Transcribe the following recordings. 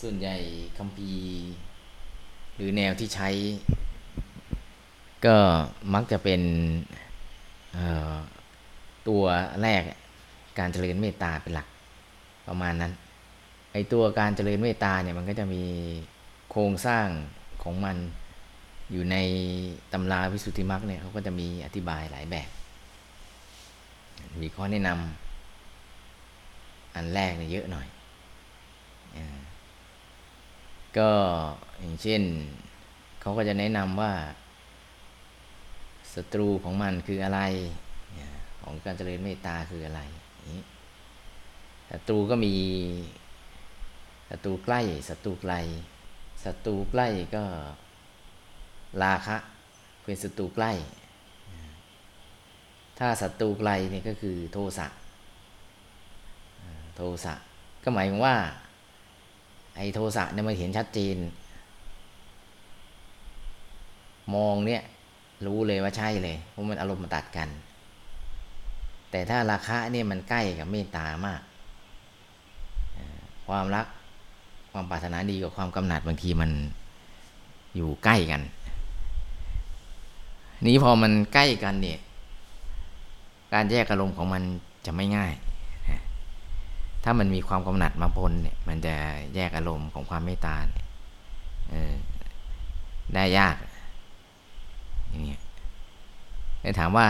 ส่วนใหญ่คัมภีร์หรือแนวที่ใช้ ก็มักจะเป็นตัวแรกการเจริญเมตตาเป็นหลักประมาณนั้นไอตัวการเจริญเมตตาเนี่ยมันก็จะมีโครงสร้างของมันอยู่ในตำราวิสุทธิมรรคเนี่ยเขาก็จะมีอธิบายหลายแบบ มีข้อแนะนำอันแรกเนี่ยเยอะหน่อย ก็อย่างเช่นเขาก็จะแนะนำว่าศัตรูของมันคืออะไรของการเจริญเมตตาคืออะไรศัตรูก็มีศัตรูใกล้ศัตรูไกลศัตรูใกล้ก็ราคะเป็นศัตรูใกล้ ถ้าศัตรูไกลนี่ก็คือโทสะโทสะก็หมายถึงว่า ไอ้โทสะเนี่ยมันเห็นชัดเจน มองเนี่ยรู้เลยว่าใช่เลยเพราะมันอารมณ์มันตัดกัน แต่ถ้าราคะเนี่ยมันใกล้กับเมตตามาก ความรักความปรารถนาดีกับความกำหนัดบางทีมันอยู่ใกล้กัน นี้พอมันใกล้กันเนี่ยการแยกอารมณ์ของมันจะไม่ง่าย ถ้ามันมีความกำหนัดมาปนเนี่ย มันจะแยกอารมณ์ของความเมตตาเนี่ยได้ยากอย่างนี้ได้ถามว่า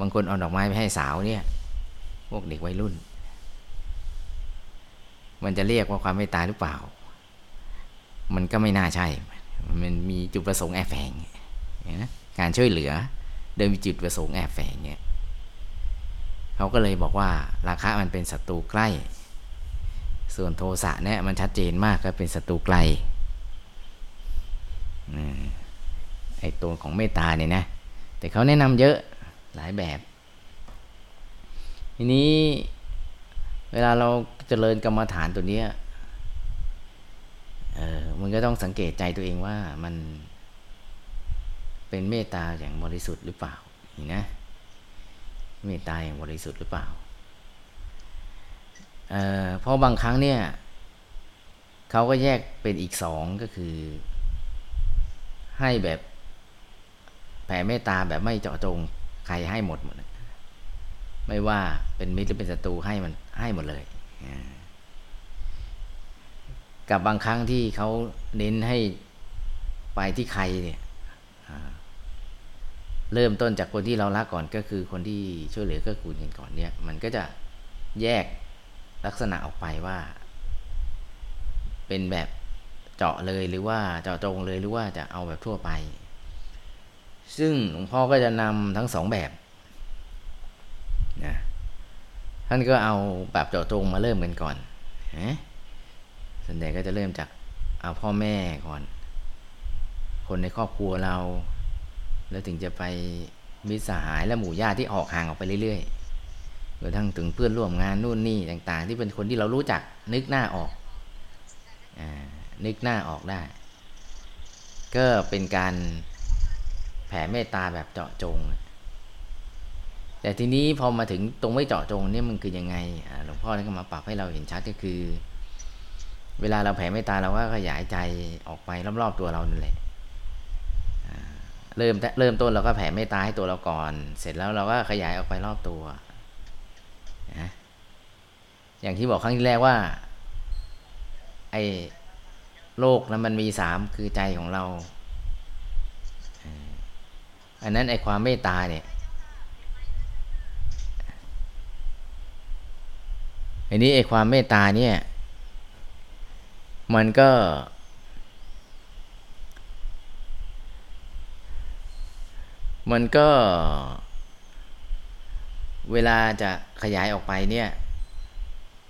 บางคนเอาดอกไม้ไปให้สาวเนี่ย พวกเด็กวัยรุ่น มันจะเรียกว่าความเมตตาหรือเปล่า มันก็ไม่น่าใช่ มันมีจุดประสงค์แอบแฝงนะการช่วยเหลือ โดยมีจุดประสงค์แอบแฝงเนี่ย เขาก็เลยบอกว่าราคามันเป็นศัตรูใกล้ ส่วนโทสะเนี่ยมันชัดเจนมากก็เป็นศัตรูไกลไอตัวของเมตตาเนี่ยนะ แต่เขาแนะนำเยอะหลายแบบ ทีนี้เวลาเราเจริญกรรมฐานตัวนี้เออมันก็ต้องสังเกตใจตัวเองว่ามันเป็นเมตตาอย่างบริสุทธิ์หรือเปล่านี่นะ เมตตาอย่างบริสุทธิ์หรือเปล่าเเพราะบางครั้งเนี่ยเขาก็แยกเป็นอีกสองก็คือ ให้แบบแผ่เมตตาแบบไม่เจาะจงใครให้หมดหมด ไม่ว่าเป็นมิตรหรือเป็นศัตรูให้มันให้หมดเลย กับบางครั้งที่เขาเน้นให้ไปที่ใครเนี่ย เริ่มต้นจากคนที่เรารักก่อนก็คือคนที่ช่วยเหลือก็กูลกันก่อนเนี่ยมันก็จะแยกลักษณะออกไปว่า เป็นแบบเจาะเลยหรือว่าเจาะจงเลยหรือว่าจะเอาแบบทั่วไป ซึ่งหลวงพ่อก็จะนำทั้งสองแบบนะท่านก็เอาแบบเจาะจงมาเริ่มกันก่อนนะส่วนใหญ่ก็จะเริ่มจากเอาพ่อแม่ก่อน คนในครอบครัวเรา แล้วถึงจะไปมิสหายและหมู่ญาติที่ออกห่างออกไปเรื่อยๆจนทั้งถึงเพื่อนร่วมงานนู่นนี่ต่างๆ ที่เป็นคนที่เรารู้จักนึกหน้าออกอนึกหน้าออกได้ ก็เป็นการแผ่เมตตาแบบเจาะจง แต่ทีนี้พอมาถึงตรงไม่เจาะจงเนี่ยมันคือยังไงหลวงพ่อก็มาปรับให้เราเห็นชัดก็คือ เวลาเราแผ่เมตตาเราก็ขยายใจออกไปรอบๆตัวเรานั่นแหละ เริ่มเริ่มต้นเราก็แผ่เมตตาให้ตัวเราก่อน เสร็จแล้วเราก็ขยายออกไปรอบตัวนะอย่างที่บอกครั้งที่แรกว่า ไอ้โลกนั้นมันมีสามคือใจของเรา อันนั้นไอ้ความเมตตาเนี่ยอันนี้ไอ้ความเมตตาเนี่ย มันก็ มันก็ เวลาจะขยายออกไปเนี่ย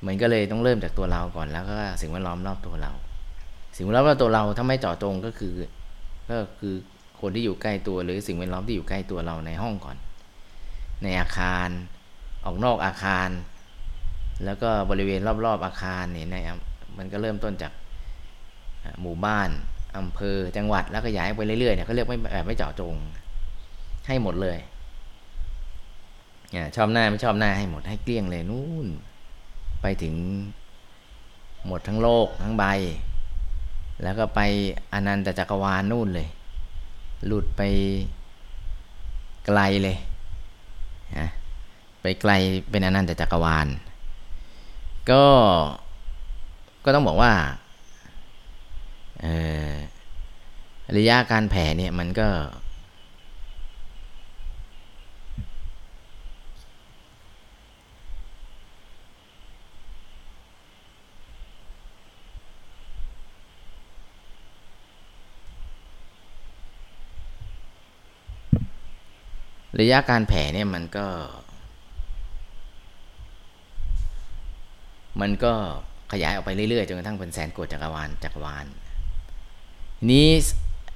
มันก็เลยต้องเริ่มจากตัวเราก่อนแล้วก็สิ่งแวดล้อมรอบตัวเรา สิ่งแวดล้อมรอบตัวเราถ้าไม่เจาะจงก็คือ ก็คือคนที่อยู่ใกล้ตัวหรือสิ่งแวดล้อมที่อยู่ใกล้ตัวเราในห้องก่อน ในอาคารออกนอกอาคาร แล้วก็บริเวณรอบๆอาคารเนี่ยในมันก็เริ่มต้นจากหมู่บ้านอำเภอจังหวัดแล้วก็ย้ายไปเรื่อยๆเนี่ยเขาเรียกไม่แบบไม่เจาะจง ให้หมดเลยชอบหน้าไม่ชอบหน้าให้หมดให้เกลี้ยงเลยนู่น ไปถึงหมดทั้งโลกทั้งใบ แล้วก็ไปอนันตจักรวาลนู่นเลย หลุดไปไกลเลยนะไปไกลเป็นอนันตจักรวาล ก็ก็ต้องบอกว่าระยะการแผ่เนี่ยมันก็ ระยะการแผ่เนี่ยมันก็ มันก็ขยายออกไปเรื่อยๆจนกระทั่งเป็นแสนโกดจักรวาลจักรวาลนี้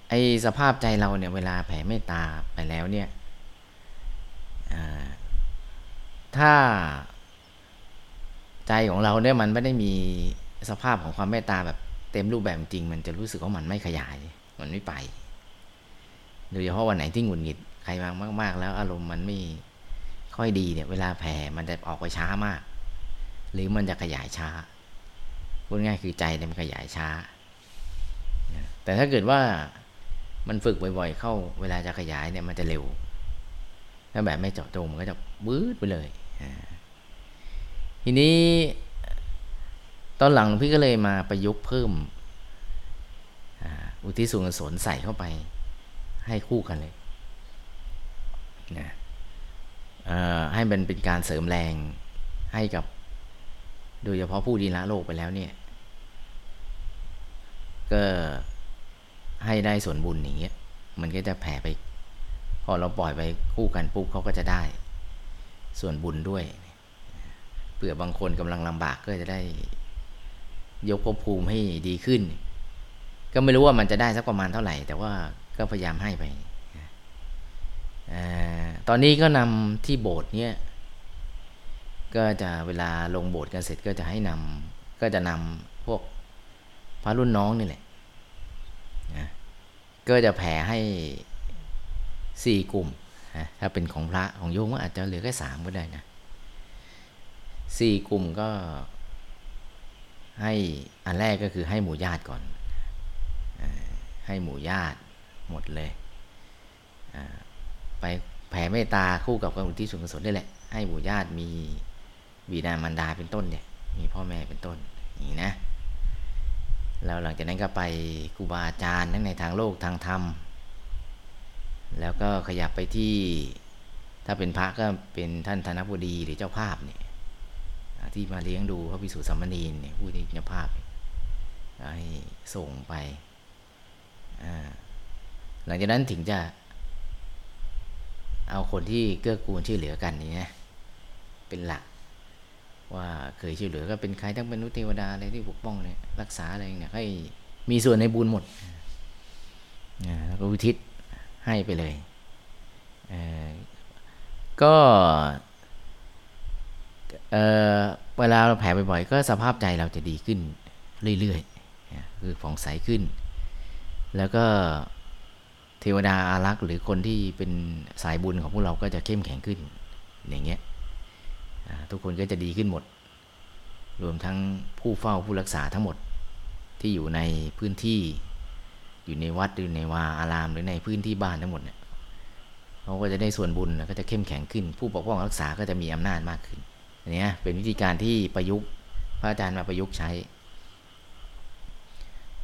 ไอสภาพใจเราเนี่ยเวลาแผ่เมตตาไปแล้วเนี่ยถ้าใจของเราเนี่ยมันไม่ได้มีสภาพของความเมตตาแบบเต็มรูปแบบจริง มันจะรู้สึกว่ามันไม่ขยาย มันไม่ไป โดยเฉพาะวันไหนที่หงุดหงิด ใครมามาก ๆ แล้วอารมณ์มันไม่ค่อยดีเนี่ย เวลาแผ่มันจะออกไปช้ามาก หรือมันจะขยายช้าพูดง่ายคือใจมันขยายช้า แต่ถ้าเกิดว่ามันฝึกบ่อย ๆ เข้าเวลาจะขยายเนี่ยมันจะเร็ว ถ้าแบบไม่เจาะจงมันก็จะบื้อไปเลยทีนี้ตอนหลังพี่ก็เลยมาประยุกต์เพิ่มอุทิศส่วนกุศลใส่เข้าไปให้คู่กันเลย นะให้มันเป็นการเสริมแรงให้กับ โดยเฉพาะผู้ดีละโลกไปแล้วเนี่ย ก็ให้ได้ส่วนบุญอย่างเงี้ยมันก็จะแผ่ไป พอเราปล่อยไปคู่กันปุ๊บเขาก็จะได้ ส่วนบุญด้วยเผื่อบางคนกำลังลำบากก็จะได้ ยกภพภูมิให้ดีขึ้น ก็ไม่รู้ว่ามันจะได้สักประมาณเท่าไหร่ แต่ว่าก็พยายามให้ไป ตอนนี้ก็นำที่โบสถ์เนี่ยก็จะเวลาลงโบสถ์กันเสร็จก็จะให้นำก็จะนำพวกพระรุ่นน้องนี่แหละนะก็จะแผ่ให้สี่กลุ่มนะถ้าเป็นของพระของโยมก็อาจจะเหลือแค่สามก็ได้นะสี่กลุ่มก็ให้อันแรกก็คือให้หมู่ญาติก่อน ให้หมู่ญาติหมดเลย ไป ผ่เมตตาคู่กับการอุทิศส่วนกุศลนี่แหละให้บุญญาติมีบิดามารดาเป็นต้นเนี่ยมีพ่อแม่เป็นต้นนี่นะแล้วหลังจากนั้นก็ไปครูบาอาจารย์ทั้งในทางโลกทางธรรม แล้วก็ขยับไปที่ถ้าเป็นพระก็เป็นท่านธนบุดีหรือเจ้าภาพเนี่ยที่มาเลี้ยงดูพระภิกษุสามเณรเนี่ยผู้ที่เจ้าภาพให้ส่งไปหลังจากนั้นถึงจะ เอาคนที่เกื้อกูลช่วยเหลือกันนี่นะเป็นหลัก ว่าเคยช่วยเหลือก็เป็นใครทั้งเป็นนุเทวดาอะไรที่ปกป้องเนี่ยรักษาอะไรเนี่ยให้มีส่วนในบุญหมดแล้วก็อุทิศให้ไปเลยก็เเวลาเราแผ่บ่อยๆก็สภาพใจเราจะดีขึ้นเรื่อยๆคือผ่องใสขึ้น แล้วก็ เทวดาอารักษ์หรือคนที่เป็นสายบุญของพวกเราก็จะเข้มแข็งขึ้น อย่างเงี้ยทุกคนก็จะดีขึ้นหมด รวมทั้งผู้เฝ้าผู้รักษาทั้งหมดที่อยู่ในพื้นที่ อยู่ในวัดหรือในวาอาราม หรือในพื้นที่บ้านทั้งหมดเนี่ยเขาก็จะได้ส่วนบุญก็จะเข้มแข็งขึ้น ผู้ปกป้องรักษาก็จะมีอำนาจมากขึ้นอันนี้เป็นวิธีการที่ประยุกต์พระอาจารย์มาประยุกต์ใช้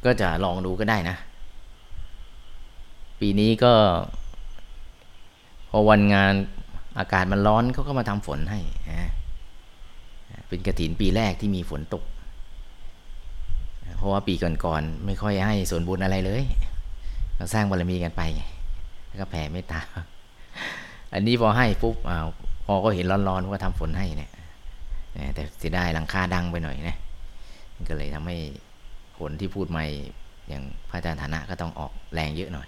ก็จะลองดูก็ได้นะ ปีนี้ก็ พอวันงานอากาศมันร้อนเขาก็มาทำฝนให้เป็นกระถินปีแรกที่มีฝนตก เพราะว่าปีก่อนๆไม่ค่อยให้ส่วนบุญอะไรเลยเราสร้างบารมีกันไปแล้วก็แผ่เมตตา อันนี้พอให้ปุ๊บพอก็เห็นร้อนๆก็ทำฝนให้เนี่ยแต่เสียดายหลังคาดังไปหน่อยนะก็เลยทำให้ผลที่พูดใหม่อย่างพระอาจารย์ฐานะก็ต้องออกแรงเยอะหน่อย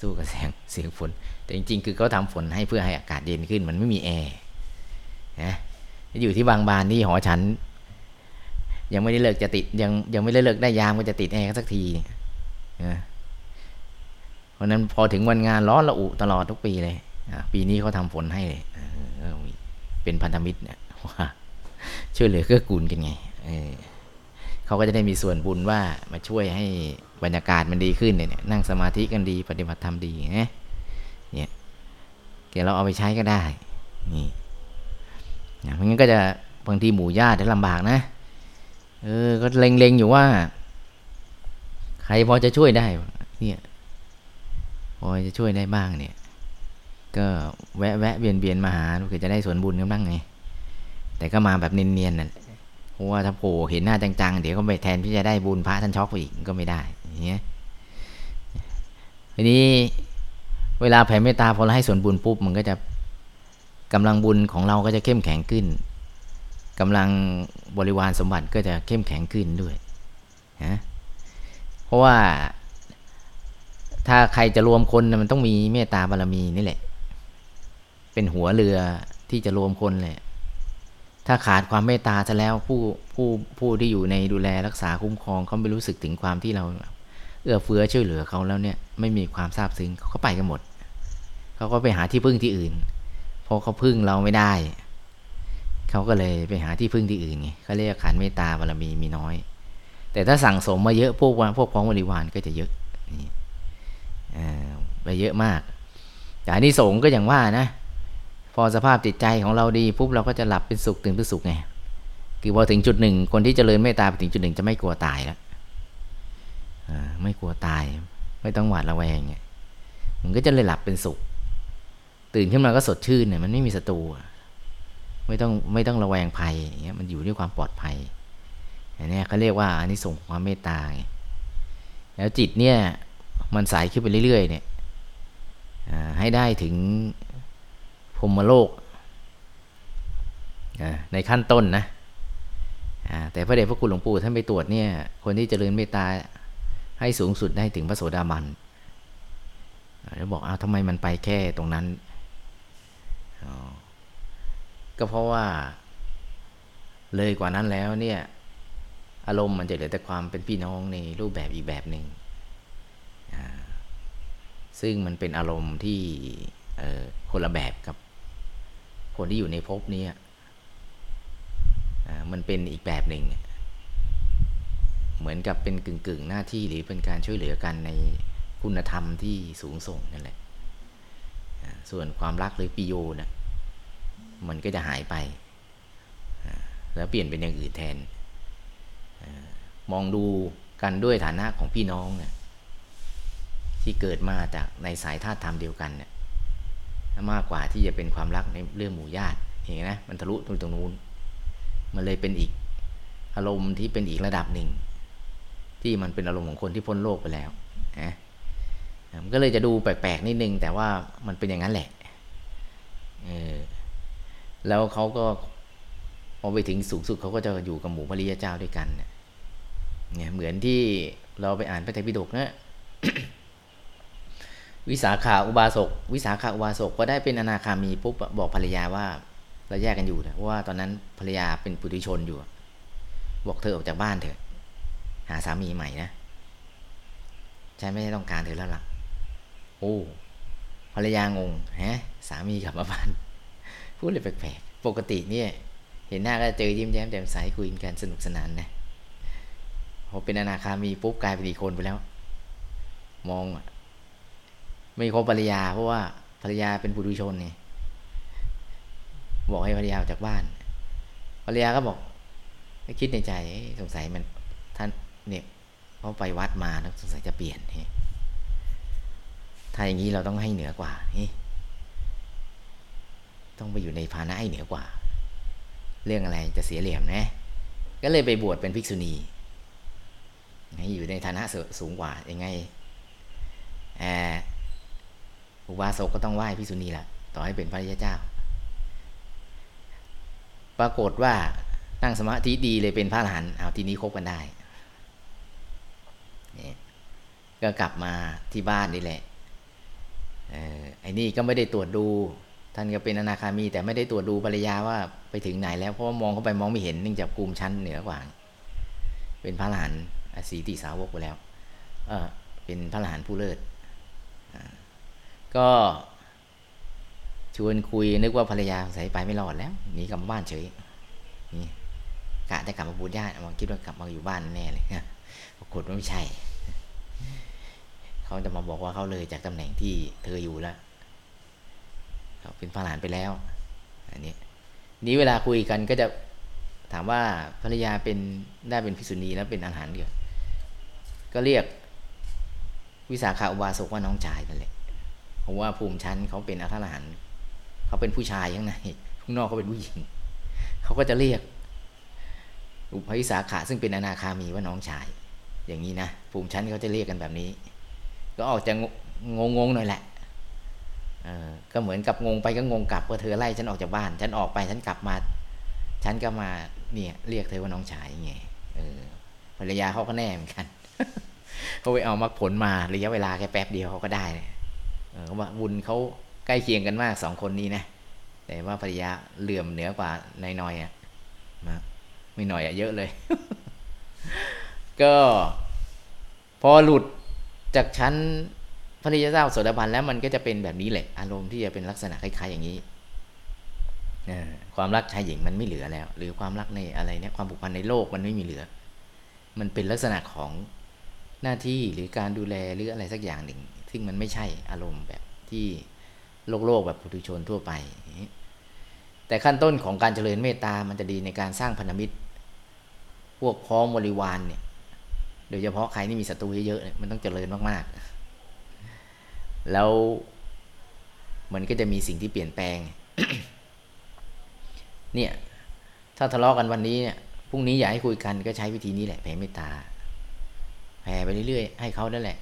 สู้กับแสงเสียงฝน แต่จริง ๆ คือเขาทาฝนให้เพื่อให้อากาศเย็นขึ้น มันไม่มีแอร์นะอยู่ที่บางบานที่หอฉัน ยังไม่ได้เลิกจะติดยังยังไม่ได้เลิกได้ยามก็จะติดแอร์สักทีนะเพราะนั้นพอถึงวันงานร้อนระอุตลอดทุกปีเลยปีนี้เขาทาฝนให้เลยเป็นพันธมิตรเนี่ยว่าช่วยเหลือเกื้อกูลกันไงเขาก็จะได้มีส่วนบุญว่ามาช่วยให้ บรรยากาศมันดีขึ้นเนี่ยนั่งสมาธิกันดีปฏิบัติธรรมดีนะเนี่ยเดี๋ยวเราเอาไปใช้ก็ได้นี่นะเพราะงั้นก็จะบางทีหมู่ญาติจะลำบากนะเออก็เล็งๆอยู่ว่า ใครพอจะช่วยได้เนี่ยพอจะช่วยได้บ้างเนี่ย ก็แวะแวะเวียนเวียนมาหาเพื่อจะได้ส่วนบุญกันบ้างไง แต่ก็มาแบบเนียนๆนั่นเพราะว่าถ้าโผล่เห็นหน้าจังๆ เดี๋ยวก็ไปแทนที่จะได้บุญพระท่านช็อกไปอีกก็ไม่ได้ อย่างเงี้ยทีนี้เวลาแผ่เมตตาพอเราให้ส่วนบุญปุ๊บมันก็จะกำลังบุญของเราก็จะเข้มแข็งขึ้นกำลังบริวารสมบัติก็จะเข้มแข็งขึ้นด้วยนะเพราะว่าถ้าใครจะรวมคนมันต้องมีเมตตาบารมีนี่แหละ เป็นหัวเรือที่จะรวมคนเลยถ้าขาดความเมตตาซะแล้วผู้ผู้ผู้ที่อยู่ในดูแลรักษาคุ้มครองเขาไม่รู้สึกถึงความที่เรา เอื้อเฟื้อช่วยเหลือเขาแล้วเนี่ยไม่มีความซาบซึ้งเขาก็ไปกันหมด เขาก็ไปหาที่พึ่งที่อื่นเพอเขาพึ่งเราไม่ได้ เขาก็เลยไปหาที่พึ่งที่อื่นไงเขาเรียกขันเมตตาบารมีมีน้อย แต่ถ้าสั่งสมมาเยอะพวกพวกพ้องบริวารก็จะเยอะนี่ไปเยอะมาก แต่อันนี้สงก็อย่างว่านะ พอสภาพจิตใจของเราดีปุ๊บเราก็จะหลับเป็นสุขตื่นเป็นสุขไงคือพอถึงจุดหนึ่งคนที่จเจริญเมตตาไปถึงจุดหนึ่งจะไม่กลัวตายแล้ว ไม่กลัวตาย ไม่ต้องหวาดระแวงไงมันก็จะเลยหลับเป็นสุข ตื่นขึ้นมาก็สดชื่นเนี่ยมันไม่มีศัตรูไม่ต้องไม่ต้องระแวงภัยเงี้ยมันอยู่ด้วยความปลอดภัยอันนี้เขาเรียกว่าอันนี้ส่งความเมตตาแล้วจิตเนี่ยมันสายขึ้นไปเรื่อยๆเนี่ยให้ได้ถึงพรมโลกในขั้นต้นนะแต่พระเดชพระคุณหลวงปู่ท่านไปตรวจเนี่ย คนที่จเจริญเมตตา ให้สูงสุดได้ถึงพระโสดาบันแล้วบอกอ้าวทำไมมันไปแค่ตรงนั้น ก็เพราะว่าเลยกว่านั้นแล้วเนี่ยอารมณ์มันจะเหลือแต่ความเป็นพี่น้องในรูปแบบอีกแบบหนึ่ง ซึ่งมันเป็นอารมณ์ที่คนละแบบกับคนที่อยู่ในภพนี้มันเป็นอีกแบบหนึ่ง เหมือนกับเป็นกึ่งกึ่งหน้าที่หรือเป็นการช่วยเหลือกันในคุณธรรมที่สูงส่งนั่นแหละ ส่วนความรักหรือปิโยนะมันก็จะหายไป แล้วเปลี่ยนเป็นอย่างอื่นแทน มองดูกันด้วยฐานะของพี่น้องเนี่ยที่เกิดมาจากในสายธาตุธรรมเดียวกันเนี่ยมากกว่าที่จะเป็นความรักในเรื่องหมู่ญาติเห็นไหมมันทะลุตรงตรงนู้น มันเลยเป็นอีกอารมณ์ที่เป็นอีกระดับหนึ่ง ที่มันเป็นอารมณ์ของคนที่พ้นโลกไปแล้วนะมันก็เลยจะดูแปลกๆนิดนึง แต่ว่ามันเป็นอย่างนั้นแหละเออแล้วเขาก็พอไปถึงสูงสุดเขาก็จะอยู่กับหมู่พระริยเจ้าด้วยกันเนี่ยเหมือนที่เราไปอ่านพระไตรปิฎกนะวิสาขาอุบาสกวิสาขาอุบาสกก็ได้เป็นอนาคามีปุ๊บบอกภรรยาว่าเราแยกกันอยู่นะว่าตอนนั้นภรรยาเป็นปุถุชนอยู่ บอกเธอออกจากบ้านเถอะ หาสามีใหม่นะฉันไม่ได้ต้องการเธอแล้วล่ะโอ้ภรรยางงฮะสามีกลับมาบ้านพูดเลยแปลกๆปกติเนี่ยเห็นหน้าก็เจอยิ้มแย้มแจ่มใสคุยกันสนุกสนานนะพอเป็นอนาคามีปุ๊บกลายเป็นอีกคนไปแล้ว มองไม่คบภรรยา เพราะว่าภรรยาเป็นปุถุชนไงบอกให้ภรรยาออกจากบ้าน ภรรยาก็บอกคิดในใจสงสัยมันท่าน เนี่ยเขาไปวัดมาแล้วสงสัยจะเปลี่ยนถ้าอย่างนี้เราต้องให้เหนือกว่าต้องไปอยู่ในภานะให้เหนือกว่า เรื่องอะไรจะเสียเหลี่ยมนะก็เลยไปบวชเป็นภิกษุณีให้อยู่ในฐานะสูงกว่ายังไงแอบอุบาสกก็ต้องไหว้ภิกษุณีละต่อให้เป็นพระยาเจ้า ปรากฏว่านั่งสมาธิดีเลยเป็นพระอรหันต์เอาทีนี้คบกันได้ ก็กลับมาที่บ้านนี่แหละไอ้นี่ก็ไม่ได้ตรวจดู ท่านก็เป็นอนาคามี แต่ไม่ได้ตรวจดูภรรยาว่าไปถึงไหนแล้วเพราะว่ามองเข้าไปมองไม่เห็นเนื่องจากภูมิชั้นเหนือกว่า เป็นพระหลานสีติสาวกไปแล้วเออเป็นพระหลานผู้เลิศก็ชวนคุยนึกว่าภรรยาใส่ไปไม่รอดแล้วหนีกลับบ้านเฉยนี่กะจะกลับมาบูญญาติมองคิดว่ากลับมาอยู่บ้านแน่เลยปรากฏว่าไม่ใช่ เขาจะมาบอกว่าเขาเลยจากตำแหน่งที่เธออยู่แล้วเขาเป็นพระหลานไปแล้ว อันนี้นี้เวลาคุยกันก็จะถามว่าภรรยาเป็นได้เป็นพิสุณีแล้วเป็นอาหารเดียวก็เรียกวิสาขาอุบาสกว่าน้องชายนั่นแหละเพราะว่าภูมิชั้นเขาเป็นอาหารเขาเป็นผู้ชายข้างในข้างนอกเขาเป็นผู้หญิงเขาก็จะเรียกอุปวิสาขาซึ่งเป็นอนาคามีว่าน้องชาย อย่างนี้นะภูมิชั้นเขาจะเรียกกันแบบนี้ ก็ออกจะงงงหน่อยแหละก็เหมือนกับงงไปก็งงกลับว่าเธอไล่ฉันออกจากบ้าน ฉันออกไปฉันกลับมา ฉันก็มาเนี่ยเรียกเธอว่าน้องชายไงเออภรรยาเขาก็แน่เหมือนกันเขาไปเอามรรคผลมาระยะเวลาแค่แป๊บเดียวเขาก็ได้เขาว่าบุญเขาใกล้เคียงกันมากสองคนนี้นะแต่ว่าภรรยาเหลื่อมเหนือกว่านายน้อยอะมาไม่หน่อยอะเยอะเลย ก็ พอหลุด จากชั้นพระริยเจ้าโสดาบันแล้วมันก็จะเป็นแบบนี้แหละ อารมณ์ที่จะเป็นลักษณะคล้ายๆอย่างนี้ความรักชายหญิงมันไม่เหลือแล้ว หรือความรักในอะไรเนี่ยความผูกพันในโลกมันไม่มีเหลือ มันเป็นลักษณะของหน้าที่หรือการดูแลหรืออะไรสักอย่างหนึ่ง ซึ่งมันไม่ใช่อารมณ์แบบที่โลกโลกแบบปุถุชนทั่วไป แต่ขั้นต้นของการเจริญเมตตา มันจะดีในการสร้างพันธมิตร พวกพ้องบริวารเนี่ย โดยเฉพาะใครที่มีศัตรูเยอะๆมันต้องเจริญมากๆ แล้วมันก็จะมีสิ่งที่เปลี่ยนแปลง เนี่ย ถ้าทะเลาะกันวันนี้เนี่ยพรุ่งนี้อยากให้คุยกันก็ใช้วิธีนี้แหละแผ่เมตตาแผ่ไปเรื่อยๆ ให้เขานั่นแหละ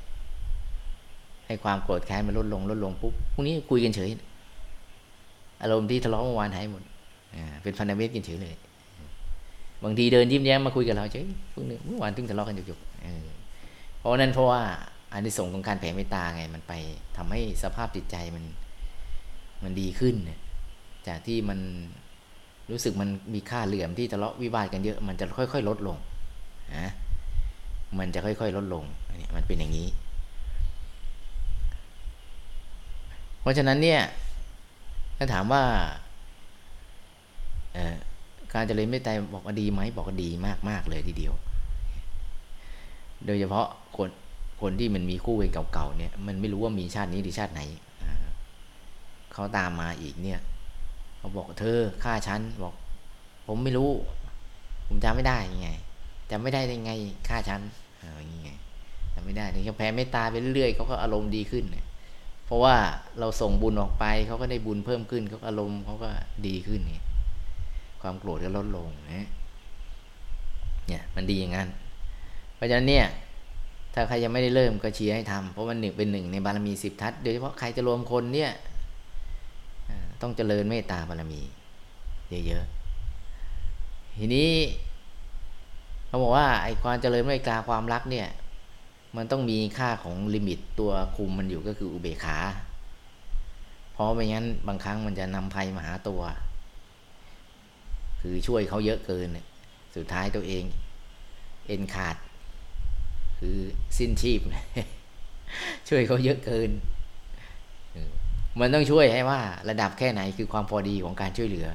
ให้ความโกรธแค้นมันลดลงลดลงปุ๊บพรุ่งนี้คุยกันเฉย อารมณ์ที่ทะเลาะเมื่อวานหายหมดเป็นพันธมิตรกันเฉยเลยบางทีเดินยิ้มแย้มมาคุยกับเราเฉยพวกนี้เมื่อวานตึงทะเลาะกันจุก เพราะนั้นเพราะว่าอันที่ส่งของการแผ่เมตตาไงมันไปทำให้สภาพจิตใจมันมันดีขึ้น จากที่มันรู้สึกมันมีค่าเหลื่อมที่ทะเลาะวิวาทกันเยอะ มันจะค่อย ๆ ลดลงนะมันจะค่อย ๆ ลดลงนี่มันเป็นอย่างนี้ เพราะฉะนั้นเนี่ยถ้าถามว่าการเจริญเมตตาบอกว่าดีไหมบอกว่าดีมากมากเลยทีเดียว โดยเฉพาะคนคนที่มันมีคู่เวรเก่าๆเนี่ย มันไม่รู้ว่ามีชาตินี้หรือชาติไหนเขาตามมาอีกเนี่ยเขาบอกเธอฆ่าฉันบอก ผมไม่รู้ ผมจำไม่ได้ยังไงจำไม่ได้ยังไงฆ่าฉันอย่างนี้ไงจำไม่ได้นี่เขาแผ่เมตตาไปเรื่อยๆเขาก็อารมณ์ดีขึ้นเพราะว่าเราส่งบุญออกไปเขาก็ได้บุญเพิ่มขึ้นเขาอารมณ์เขาก็ดีขึ้นนี่ความโกรธก็ลดลงนะเนี่ย มันดีอย่างนั้น เพราะฉะนั้นเนี่ยถ้าใครยังไม่ได้เริ่มก็เชียร์ให้ทำเพราะมันหนึ่งเป็นหนึ่งในบารมีสิบทัศโดยเฉพาะใครจะรวมคนเนี่ยต้องเจริญเมตตาบารมี เยอะๆ ทีนี้เขาบอกว่าไอ้ความเจริญเมตตาความรักเนี่ย มันต้องมีค่าของลิมิตตัวคุมมันอยู่ก็คืออุเบกขา เพราะไม่งั้นบางครั้งมันจะนำภัยมาหาตัว คือช่วยเขาเยอะเกิน สุดท้ายตัวเอง เอ็นขาด คือสิ้นชีพ ช่วยเขาเยอะเกิน มันต้องช่วยให้ว่าระดับแค่ไหนคือความพอดีของการช่วยเหลือ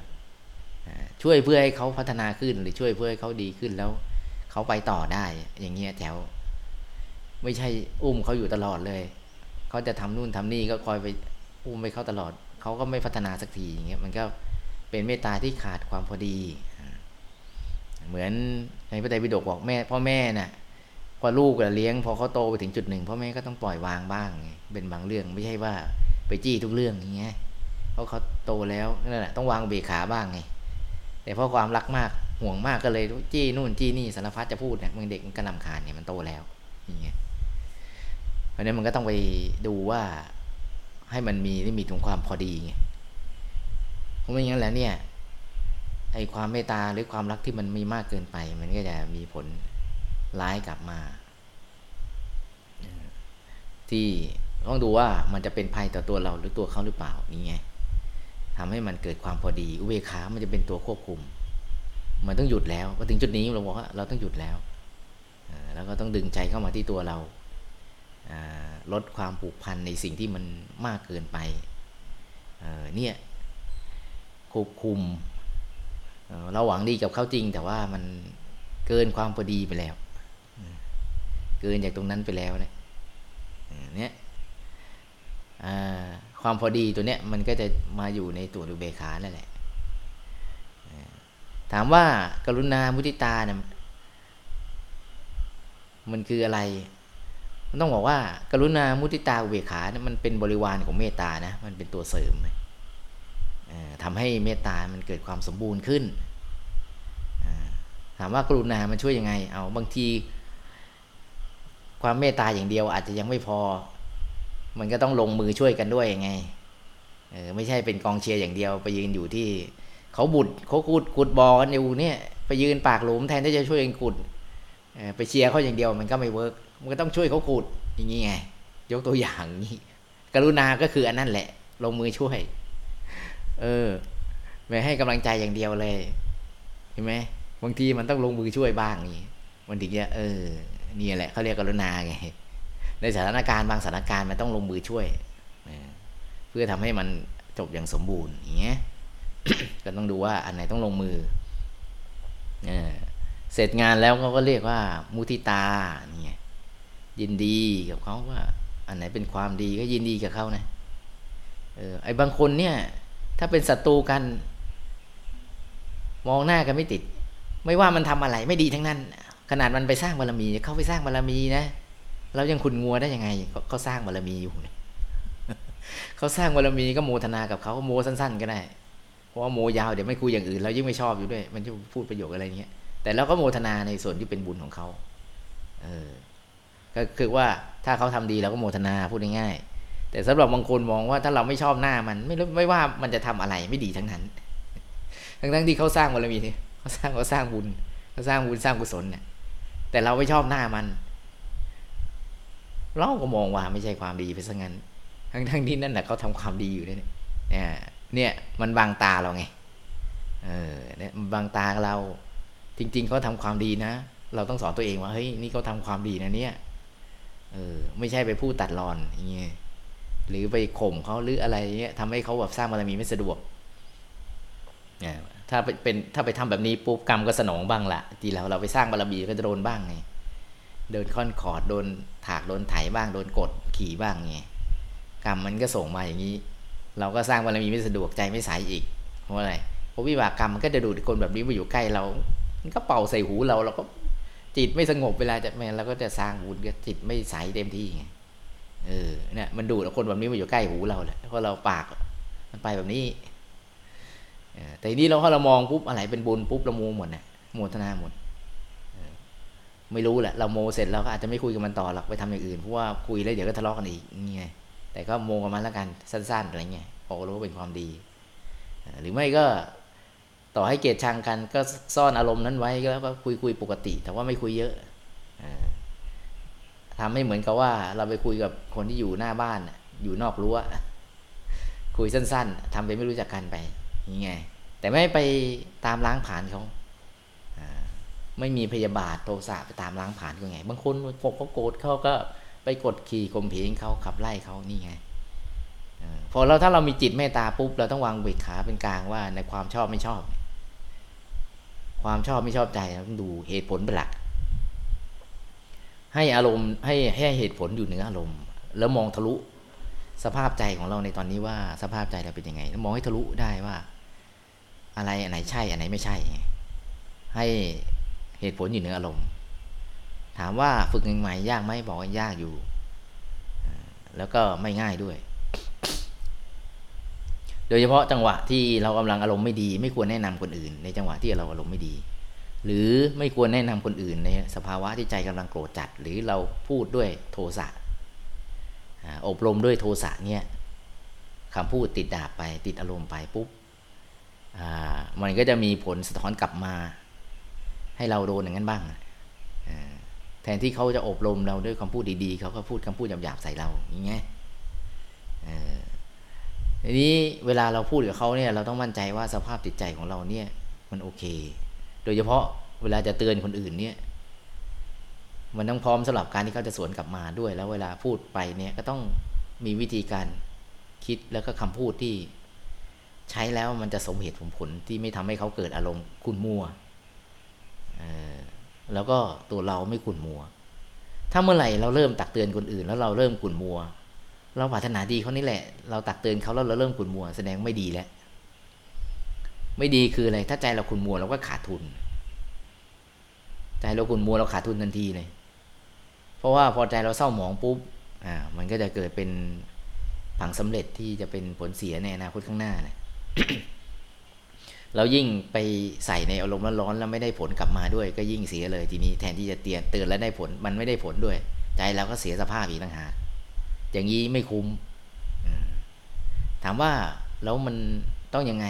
ช่วยเพื่อให้เขาพัฒนาขึ้นหรือช่วยเพื่อให้เขาดีขึ้นแล้วเขาไปต่อได้ อย่างเงี้ยแถว ไม่ใช่อุ้มเขาอยู่ตลอดเลยเขาจะทำนู่นทำนี่ก็คอยไปอุ้มไปเขาตลอดเขาก็ไม่พัฒนาสักทีอย่างเงี้ยมันก็เป็นเมตตาที่ขาดความพอดี เหมือนในพระไตรปิฎกบอกแม่ พ่อแม่น่ะ พอลูกเลี้ยง พอเขาโตไปถึงจุดหนึ่งพ่อแม่ก็ต้องปล่อยวางบ้างเป็นบางเรื่องไม่ใช่ว่าไปจี้ทุกเรื่องอย่างเงี้ยเพราะเขาโตแล้วนั่นแหละต้องวางเบขาบ้างไงแต่เพราะความรักมากห่วงมากก็เลยจี้นู่นจี้นี่สารพัดจะพูดเนี่ยมึงเด็กมันก็นำคาญเนี่ยมันโตแล้วอย่างเงี้ยเพราะนั้นมันก็ต้องไปดูว่าให้มันมีที่มีถึงความพอดีไงเพราะไม่งั้นแล้วเนี่ยไอ้ความเมตตาหรือความรักที่มันมีมากเกินไป มันก็จะมีผล ร้ายกลับมา ที่ต้องดูว่ามันจะเป็นภัยต่อตัวเราหรือตัวเขาหรือเปล่านี่ไงทำให้มันเกิดความพอดี อุเบกขามันจะเป็นตัวควบคุม มันต้องหยุดแล้วพอถึงจุดนี้เราบอกว่าเราต้องหยุดแล้วแล้วก็ต้องดึงใจเข้ามาที่ตัวเราลดความผูกพันในสิ่งที่มันมากเกินไปเนี่ยควบคุมเราหวังดีกับเขาจริง แต่ว่ามันเกินความพอดีไปแล้ว เกินจากตรงนั้นไปแล้วเนี่ยเนี่ยความพอดีตัวเนี้ยมันก็จะมาอยู่ในตัวอุเบกขานั่นแหละถามว่ากรุณามุทิตาเนี่ยมันคืออะไร มันต้องบอกว่า กรุณามุทิตาอุเบกขาเนี่ยมันเป็นบริวารของเมตตานะ มันเป็นตัวเสริมทำให้เมตตามันเกิดความสมบูรณ์ขึ้น ถามว่ากรุณามันช่วยยังไง เอาบางที ความเมตตาอย่างเดียวอาจจะยังไม่พอ มันก็ต้องลงมือช่วยกันด้วยยังไงเออไม่ใช่เป็นกองเชียร์อย่างเดียว ไปยืนอยู่ที่ เขาขุดเขาขุดขุดบ่อกันอยู่เนี่ยไปยืนปากหลุมแทนที่จะช่วยกันขุดไปเชียร์เขาอย่างเดียวมันก็ไม่ work มันก็ต้องช่วยเขาขุดอย่างนี้ไง ยกตัวอย่างนี้ กรุณาก็คืออันนั้นแหละ ลงมือช่วย เออไม่ให้กำลังใจอย่างเดียวเลยเห็นไหมบางทีมันต้องลงมือช่วยบ้างนี่มันถึงจะเออ นี่แหละเขาเรียกกรุณาไงในสถานการณ์บางสถานการณ์มันต้องลงมือช่วยเพื่อทำให้มันจบอย่างสมบูรณ์อย่างเงี้ยก็ต้องดูว่าอันไหนต้องลงมือเสร็จงานแล้วเขาก็เรียกว่า มุทิตาเนี่ยยินดีกับเขาว่า อันไหนเป็นความดีก็ยินดีกับเขานะเออไอ้บางคนเนี่ย ถ้าเป็นศัตรูกัน มองหน้ากันไม่ติด ไม่ว่ามันทำอะไรไม่ดีทั้งนั้น ขนาดมันไปสร้างบารมีเขาไปสร้างบารมีนะเรายังขุนงัวได้ยังไงเขาสร้างบารมีอยู่เขาสร้างบารมีก็โมทนากับเขาโมสั้น ๆ ก็ได้ เพราะว่าโมยาวเดี๋ยวไม่คุยอย่างอื่นเรายิ่งไม่ชอบอยู่ด้วย มันจะพูดประโยคอะไรเงี้ยแต่เราก็โมทนาในส่วนที่เป็นบุญของเขาเออก็คือว่าถ้าเขาทำดีเราก็โมทนาพูดง่ายๆแต่สำหรับบางคนมองว่าถ้าเราไม่ชอบหน้ามันไม่ไม่ว่ามันจะทำอะไรไม่ดีทั้งนั้น ทั้งทั้งที่เขาสร้างบารมีเขาสร้างเขาสร้างบุญเขาสร้างบุญสร้างกุศลเนี่ย แต่เราไม่ชอบหน้ามัน เราก็มองว่าไม่ใช่ความดีไปซะงั้น ทั้งทั้งที่นั่นแหละเขาทำความดีอยู่เนี่ยเนี่ยมันบางตาเราไงเออเนี่ยบางตาเรา จริง ๆเขาทาความดีนะ เราต้องสอนตัวเองว่าเฮ้ยนี่เขาทาความดีนะเนี่ยเออไม่ใช่ไปพูดตัดรอนอย่างเงี้ยหรือไปข่มเขาหรืออะไรเงี้ยทำให้เขาแบบสร้างบารมีไม่สะดวกเนี่ย ถ้าเป็นถ้าไปทำแบบนี้ปุ๊บกรรมก็สนองบ้างละทีแล้วเราไปสร้างบารมีก็จะโดนบ้างไงโดนค่อนขอดโดนถากโดนไถบ้างโดนกดขี่บ้างไงกรรมมันก็ส่งมาอย่างนี้ เราก็สร้างบารมีไม่สะดวกใจไม่ใสอีกเพราะอะไรเพราะวิบากกรรมมันก็จะดูดคนแบบนี้มาอยู่ใกล้เรา มันก็เป่าใส่หูเราเราก็จิตไม่สงบเวลาจะแม่เราก็จะสร้างบุญก็จิตไม่ใสเต็มที่ไงเออเนี่ยมันดูดคนแบบนี้มาอยู่ใกล้หูเราแหละเพราะเราปากมันไปแบบนี้ แต่นี้เราพอเรามองปุ๊บอะไรเป็นบุญปุ๊บเราโมหมดนะโมทนาหมดไม่รู้แหละเราโมเสร็จเราก็อาจจะไม่คุยกับมันต่อหรอกไปทำอย่างอื่นเพราะว่าคุยแล้วเดี๋ยวก็ทะเลาะกันอีกนี่ไงแต่ก็โมกันมาแล้วกันสั้น ๆอะไรเงี้ยพอรู้ว่าเป็นความดี หรือไม่ก็ต่อให้เกลียดชังกันก็ซ่อนอารมณ์นั้นไว้แล้วก็คุยคุยปกติ แต่ว่าไม่คุยเยอะทำให้เหมือนกับว่าเราไปคุยกับคนที่อยู่หน้าบ้านอยู่นอกรั้วคุยสั้น ๆทำไปไม่รู้จักกันไป ยังไง แต่ไม่ไปตามล้างผ่านเขาไม่มีพยาบาทโทสะไปตามล้างผ่านก็ไง บางคนพกเขาโกรธเขาก็ไปกดขี่ข่มเหงเขาขับไล่เขานี่ไงพอเราถ้าเรามีจิตเมตตาปุ๊บเราต้องวางเบิกขาเป็นกลางว่าในความชอบไม่ชอบ ความชอบไม่ชอบใจเราต้องดูเหตุผลเป็นหลัก ให้อารมณ์ให้ให้เหตุผลอยู่เหนืออารมณ์ แล้วมองทะลุสภาพใจของเราในตอนนี้ว่าสภาพใจเราเป็นยังไงมองให้ทะลุได้ว่า อะไรอันไหนใช่อันไหนไม่ใช่ ให้เหตุผลอยู่เหนืออารมณ์ ถามว่าฝึกใหม่ยากไหมบอกว่ายากอยู่ แล้วก็ไม่ง่ายด้วย โดยเฉพาะจังหวะที่เรากำลังอารมณ์ไม่ดี ไม่ควรแนะนำคนอื่น ในจังหวะที่เราอารมณ์ไม่ดี หรือไม่ควรแนะนำคนอื่น ในสภาวะที่ใจกำลังโกรธจัด หรือเราพูดด้วยโทสะอบรมด้วยโทสะเนี่ยคำพูดติดดาบไปติดอารมณ์ไปปุ๊บ มันก็จะมีผลสะท้อนกลับมา ให้เราโดนอย่างนั้นบ้างแทนที่เขาจะอบรมเราด้วยคำพูดดีๆ เขาก็พูดคำพูดหยาบๆใส่เราอย่างเงี้ยทีนี้เวลาเราพูดกับเขาเนี่ยเราต้องมั่นใจว่าสภาพจิตใจของเราเนี่ย มันโอเค โดยเฉพาะเวลาจะเตือนคนอื่นเนี่ย มันต้องพร้อมสำหรับการที่เขาจะสวนกลับมาด้วย แล้วเวลาพูดไปเนี่ยก็ต้องมีวิธีการคิดแล้วก็คำพูดที่ ใช้แล้วมันจะสมเหตุสมผลที่ไม่ทำให้เขาเกิดอารมณ์ขุ่นมัวแล้วก็ตัวเราไม่ขุ่นมัว ถ้าเมื่อไหร่เราเริ่มตักเตือนคนอื่น แล้วเราเริ่มขุ่นมัว เราปรารถนาดีเขานี่แหละ เราตักเตือนเขาแล้วเราเริ่มขุ่นมัว แสดงไม่ดีแล้ว ไม่ดีคืออะไร ถ้าใจเราขุ่นมัวเราก็ขาดทุน ใจเราขุ่นมัวเราขาดทุนทันทีเลย เพราะว่าพอใจเราเศร้าหมองปุ๊บ อ่า มันก็จะเกิดเป็นผังสำเร็จที่จะเป็นผลเสียในอนาคตข้างหน้าเนี่ย เรายิ่งไปใส่ในอารมณ์ร้อนแล้วไม่ได้ผลกลับมาด้วย ก็ยิ่งเสียเลยทีนี้แทนที่จะเตือนเตือนแล้วได้ผลมันไม่ได้ผลด้วย ใจเราก็เสียสภาพอีกต่างหากอย่างนี้ไม่คุ้มถามว่าแล้วมันต้องยังไง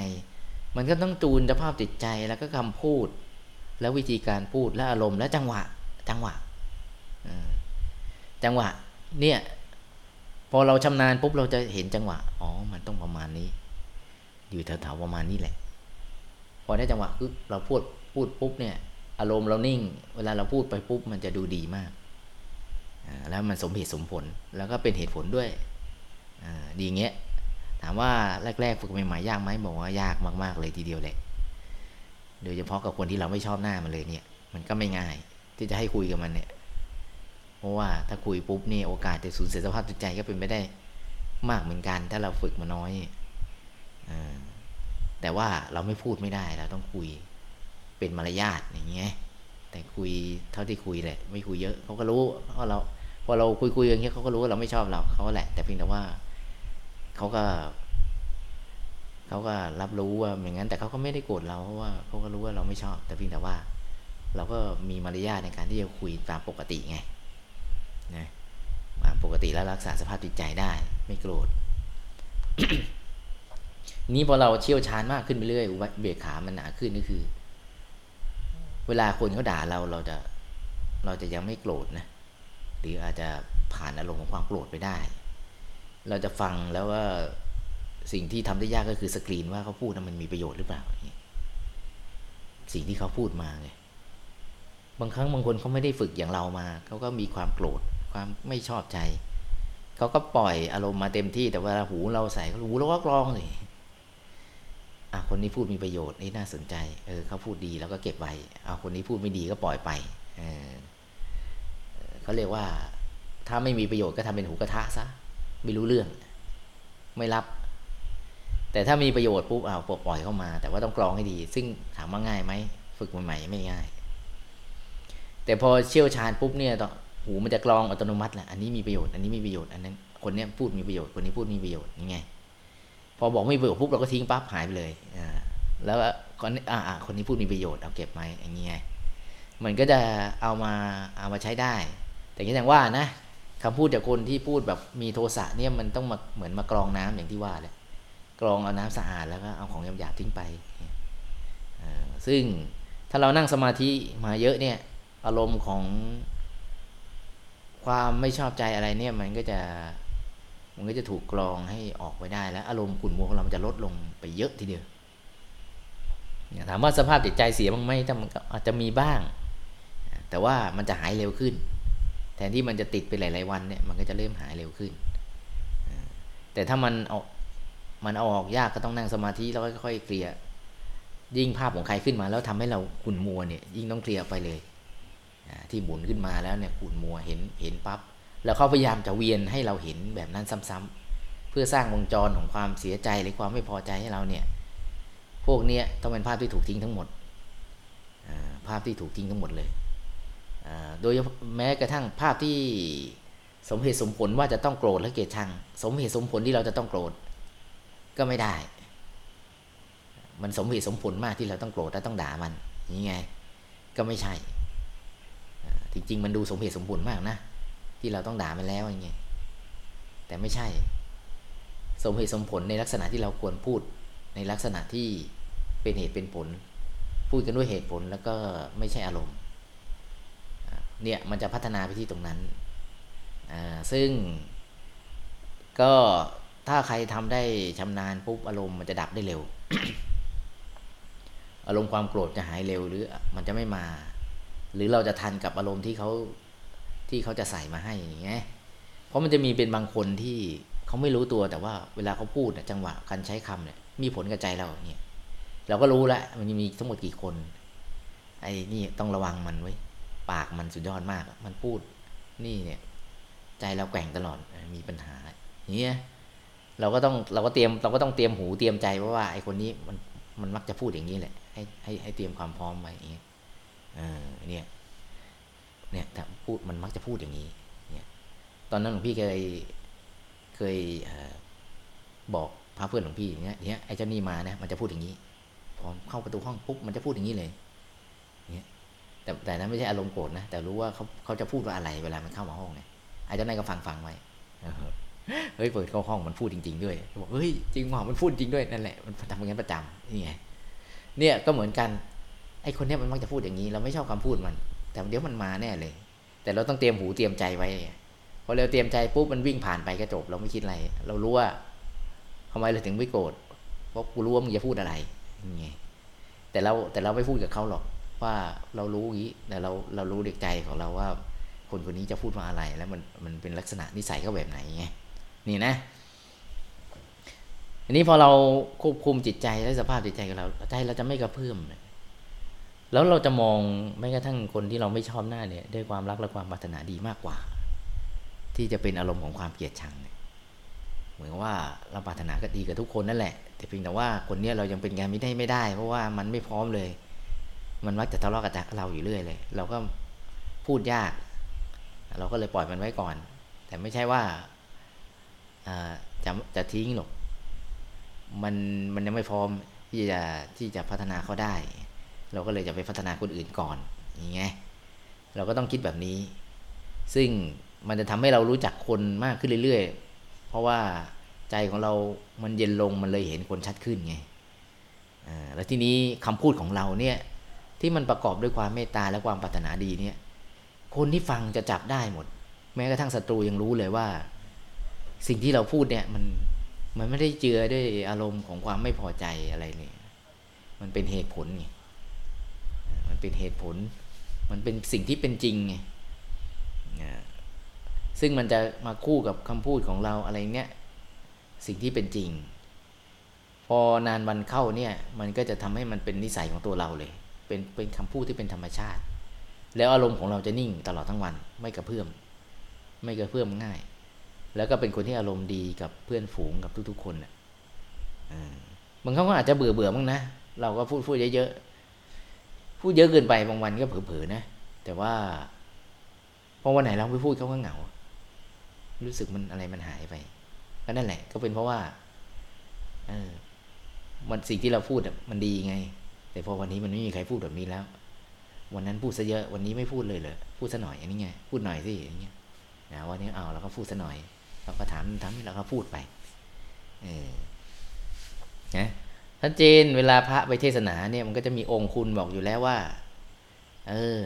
มันก็ต้องจูนสภาพจิตใจแล้วก็คำพูด แล้ววิธีการพูดและอารมณ์และจังหวะ จังหวะจังหวะ เนี่ย พอเราชำนาญปุ๊บเราจะเห็นจังหวะ อ๋อ มันต้องประมาณนี้ อยู่แถวๆประมาณนี้แหละ พอได้จังหวะปุ๊บเราพูดพูดปุ๊บเนี่ย อารมณ์เรานิ่ง เวลาเราพูดไปปุ๊บมันจะดูดีมาก แล้วมันสมเหตุสมผลแล้วก็เป็นเหตุผลด้วย ดีเงี้ย ถามว่าแรกๆฝึกใหม่ๆยากไหมบอกว่ายากมาก ๆ เลยทีเดียวแหละ โดยเฉพาะกับคนที่เราไม่ชอบหน้ามันเลยเนี่ย มันก็ไม่ง่ายที่จะให้คุยกับมันเนี่ย เพราะว่าถ้าคุยปุ๊บนี่โอกาสจะสูญเสียสภาพจิตใจก็เป็นไม่ได้มากเหมือนกัน ถ้าเราฝึกมาน้อย แต่ว่าเราไม่พูดไม่ได้เราต้องคุยเป็นมารยาทอย่างเงี้ยแต่คุยเท่าที่คุยแหละ ไม่คุยเยอะเขาก็รู้เพราะเราพอเราคุยคุยอย่างเงี้ยเขาก็รู้ว่าเราไม่ชอบเราเขาแหละ แต่เพียงแต่ว่าเขาก็เขาก็รับรู้ว่าอย่างนั้น แต่เขาก็ไม่ได้โกรธเราเพราะว่าเขาก็รู้ว่าเราไม่ชอบ แต่เพียงแต่ว่า เราก็มีมารยาทในการที่จะคุยตามปกติไงนะปกติแล้วรักษาสภาพจิตใจได้ ไม่โกรธ นี้พอเราเชี่ยวชาญมากขึ้นไปเรื่อยอุเบกขามันหนาขึ้นก็คือ เวลาคนเขาด่าเราเราจะ เราจะยังไม่โกรธนะหรืออาจจะผ่านอารมณ์ของความโกรธไปได้ เราจะฟังแล้วว่าสิ่งที่ทำได้ยากก็คือสกรีนว่าเขาพูดนั้นมันมีประโยชน์หรือเปล่าสิ่งที่เขาพูดมาไงบางครั้งบางคนเขาไม่ได้ฝึกอย่างเรามาเขาก็มีความโกรธความไม่ชอบใจเขาก็ปล่อยอารมณ์มาเต็มที่แต่เวลาหูเราใส่หูเราก็กรองเลย อะคนนี้พูดมีประโยชน์นี่น่าสนใจ เออเขาพูดดีแล้วก็เก็บไว้เอาคนนี้พูดไม่ดีก็ปล่อยไป เออเขาเรียกว่า ถ้าไม่มีประโยชน์ก็ทำเป็นหูกระทะซะไม่รู้เรื่อง ไม่รับ แต่ถ้ามีประโยชน์ปุ๊บเอาปล่อยเข้ามา แต่ว่าต้องกรองให้ดี ซึ่งถามว่าง่ายไหมฝึกใหม่ๆไม่ง่าย แต่พอเชี่ยวชาญปุ๊บเนี่ยต่อหูมันจะกรองอัตโนมัติแหละอันนี้มีประโยชน์อันนี้มีประโยชน์อันนั้นคนนี้พูดมีประโยชน์คนนี้พูดมีประโยชน์ยังไง พอบอกไม่ประโยชน์ปุ๊บเราก็ทิ้งปั๊บหายไปเลยอ่าแล้วคนอ่าคนนี้พูดมีประโยชน์เอาเก็บไหมอย่างเงี้ยมันก็จะเอามาเอามาใช้ได้ แต่ก็อย่างว่านะคำพูดจากคนที่พูดแบบมีโทสะเนี่ยมันต้องมาเหมือนมากรองน้ำอย่างที่ว่าเลยกรองเอาน้ำสะอาดแล้วก็เอาของหยาบๆทิ้งไปซึ่งถ้าเรานั่งสมาธิมาเยอะเนี่ย อารมณ์ของความไม่ชอบใจอะไรเนี่ยมันก็จะ มันก็จะถูกกรองให้ออกไปได้แล้ว อารมณ์ขุ่นมัวของเรามันจะลดลงไปเยอะทีเดียวถามว่าสภาพจิตใจเสียบ้างไหมถ้ามันก็อาจจะมีบ้าง แต่ว่ามันจะหายเร็วขึ้น แทนที่มันจะติดไปหลาย ๆ วันเนี่ยมันก็จะเริ่มหายเร็วขึ้น แต่ถ้ามันออกมันเอาออกยากก็ต้องนั่งสมาธิแล้วค่อยๆเคลียร์ยิ่งภาพของใครขึ้นมา แล้วทำให้เราขุ่นมัวเนี่ยยิ่งต้องเคลียร์ไปเลยที่หมุนขึ้นมาแล้วเนี่ยขุ่นมัวเห็นเห็นปับ๊บ แล้วเขาพยายามจะเวียนให้เราเห็นแบบนั้นซ้ำๆเพื่อสร้างวงจรของความเสียใจหรือความไม่พอใจให้เราเนี่ย พวกนี้ต้องเป็นภาพที่ถูกทิ้งทั้งหมดภาพที่ถูกทิ้งทั้งหมดเลยโดยแม้กระทั่งภาพที่สมเหตุสมผลว่าจะต้องโกรธและเกลียดชัง สมเหตุสมผลที่เราจะต้องโกรธก็ไม่ได้ มันสมเหตุสมผลมากที่เราต้องโกรธและต้องด่ามันยังไง ก็ไม่ใช่ จริง ๆ มันดูสมเหตุสมผลมากนะ ที่เราต้องด่ามันแล้วอย่างเงี้ยแต่ไม่ใช่ สมเหตุสมผลในลักษณะที่เราควรพูดในลักษณะที่เป็นเหตุเป็นผล พูดกันด้วยเหตุผลแล้วก็ไม่ใช่อารมณ์เนี่ยมันจะพัฒนาไปที่ตรงนั้น ซึ่งก็ถ้าใครทำได้ชำนาญปุ๊บอารมณ์มันจะดับได้เร็ว อารมณ์ความโกรธจะหายเร็วหรือมันจะไม่มา หรือเราจะทันกับอารมณ์ที่เขา ที่เขาจะใส่มาให้อย่างเงี้ยเพราะมันจะมีเป็นบางคนที่เขาไม่รู้ตัวแต่ว่าเวลาเขาพูดจังหวะการใช้คำเนี่ยมีผลกับใจเราเนี่ยเราก็รู้แล้วมันมีทั้งหมดกี่คน ไอ้นี่ต้องระวังมันไว้ปากมันสุดยอดมากมันพูดนี่เนี่ย ใจเราแกว่งตลอดมีปัญหาอย่างเงี้ยเราก็ต้องเราก็เตรียมเราก็ต้องเตรียมหูเตรียมใจเพราะว่าไอ้คนนี้มันมันมักจะพูดอย่างนี้แหละ ให้ให้ให้เตรียมความพร้อมไว้อย่างเงี้ยเออเนี่ย เนี่ยแต่พูดมันมักจะพูดอย่างนี้เนี่ยตอนนั้นหลวงพี่เคยเคยบอกพาเพื่อนหลวงพี่อย่างเงี้ยเนี่ยไอ้เจ้านี่มานะมันจะพูดอย่างนี้พอเข้าประตูห้องปุ๊บมันจะพูดอย่างนี้เลยเนี่ยแต่แต่นั้นไม่ใช่อารมณ์โกรธนะแต่รู้ว่าเขาเขาจะพูดว่าอะไรเวลามันเข้ามาห้องไงไอ้เจ้านายก็ฟังฟังไว้เฮ้ยเปิดเข้าห้องมันพูดจริง ๆ ด้วยบอกเฮ้ยจริงว่ามันพูดจริงด้วยนั่นแหละมันทำอย่างนั้นประจำนี่ไงเนี่ยก็เหมือนกันไอ้คนเนี้ยมันมักจะพูดอย่างนี้ เราไม่ชอบคำพูดมัน แต่เดี๋ยวมันมาแน่เลย แต่เราต้องเตรียมหูเตรียมใจไว้พอเราเตรียมใจปุ๊บมันวิ่งผ่านไปก็จบ เราไม่คิดอะไร เรารู้ว่าทำไมเราถึงไม่โกรธเพราะกูรู้ว่ามึงจะพูดอะไรไงแต่เราแต่เราไม่พูดกับเขาหรอก ว่าเรารู้อย่างนี้แต่เราเรารู้เด็กใจของเราว่า คนคนนี้จะพูดว่าอะไร แล้วมันมันเป็นลักษณะนิสัยเขาแบบไหนไงนี่นะอันนี้พอเราควบคุมจิตใจและสภาพจิตใจของเราใจเราจะไม่กระเพื่อม แล้วเราจะมองแม้กระทั่งคนที่เราไม่ชอบหน้าเนี่ย ด้วยความรักและความปรารถนาดีมากกว่า ที่จะเป็นอารมณ์ของความเกลียดชังเหมือนว่าเราปรารถนาก็ดีกับทุกคนนั่นแหละ แต่เพียงแต่ว่าคนเนี้ยเรายังเป็นงานไม่ได้ไม่ได้ เพราะว่ามันไม่พร้อมเลย มันมักจะทะเลาะกับเราอยู่เรื่อยเลย เราก็พูดยาก เราก็เลยปล่อยมันไว้ก่อน แต่ไม่ใช่ว่าจะจะทิ้งหรอกมันมันยังไม่พร้อมที่จะที่จะพัฒนาเขาได้ เราก็เลยจะไปพัฒนาคนอื่นก่อนอย่างเงี้ยเราก็ต้องคิดแบบนี้ ซึ่งมันจะทำให้เรารู้จักคนมากขึ้นเรื่อยๆ เพราะว่าใจของเรามันเย็นลงมันเลยเห็นคนชัดขึ้นไงแล้วทีนี้คำพูดของเราเนี่ยที่มันประกอบด้วยความเมตตาและความปรารถนาดีเนี่ย คนที่ฟังจะจับได้หมด แม้กระทั่งศัตรูยังรู้เลยว่า สิ่งที่เราพูดเนี่ยมันมันไม่ได้เจือด้วยอารมณ์ของความไม่พอใจอะไรเนี่ย มันเป็นเหตุผลไง มันเป็นเหตุผล มันเป็นสิ่งที่เป็นจริงไงซึ่งมันจะมาคู่กับคำพูดของเราอะไรเนี้ยสิ่งที่เป็นจริง พอนานวันเข้าเนี่ยมันก็จะทำให้มันเป็นนิสัยของตัวเราเลย เป็นเป็นคำพูดที่เป็นธรรมชาติ แล้วอารมณ์ของเราจะนิ่งตลอดทั้งวัน ไม่กระเพื่อมไม่กระเพื่อมง่าย แล้วก็เป็นคนที่อารมณ์ดีกับเพื่อนฝูงกับทุกๆ คนอะบางครั้งก็อาจจะเบื่อเบื่อบ้างนะ เราก็พูดพูดเยอะๆ พูดเยอะเกินไปบางวันก็เผลอๆนะ แต่ว่าพอวันไหนเราไม่พูดเขาก็เหงา รู้สึกมันอะไรมันหายไป ก็นั่นแหละ ก็เป็นเพราะว่าเออมันสิ่งที่เราพูดมันดีไง แต่พอวันนี้มันไม่มีใครพูดแบบนี้แล้ว วันนั้นพูดซะเยอะ วันนี้ไม่พูดเลยเหรอพูดซะหน่อยอย่างนี้ไงพูดหน่อยสิอย่างเงี้ยนะวันนี้เอาเราก็พูดซะหน่อยเราก็ถามทำเราก็พูดไปเออนะ ท่านเจนเวลาพระไปเทศนาเนี่ยมันก็จะมีองค์คุณบอกอยู่แล้วว่า เออ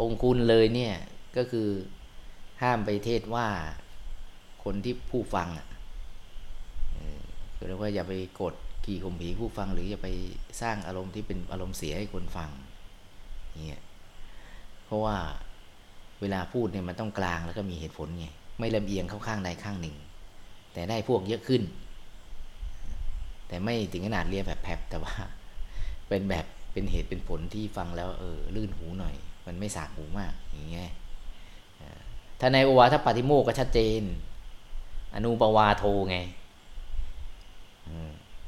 องค์คุณเลยเนี่ย ก็คือห้ามไปเทศว่าคนที่ผู้ฟังอะเรียกว่าอย่าไปกดขี่ข่มผีผู้ฟัง หรืออย่าไปสร้างอารมณ์ที่เป็นอารมณ์เสียให้คนฟังเนี่ยเพราะว่าเวลาพูดเนี่ยมันต้องกลางแล้วก็มีเหตุผลไงไม่ลำเอียงเข้าข้างใดข้างหนึ่ง แต่ได้พวกเยอะขึ้น แต่ไม่ถึงขนาดเรียกแบบแผบแต่ว่า เป็นแบบเป็นเหตุเป็นผลที่ฟังแล้วเออลื่นหูหน่อย มันไม่สากหูมากอย่างเงี้ยถ้าในโอวาทปาติโมกก็ชัดเจน อนุปวาโทไง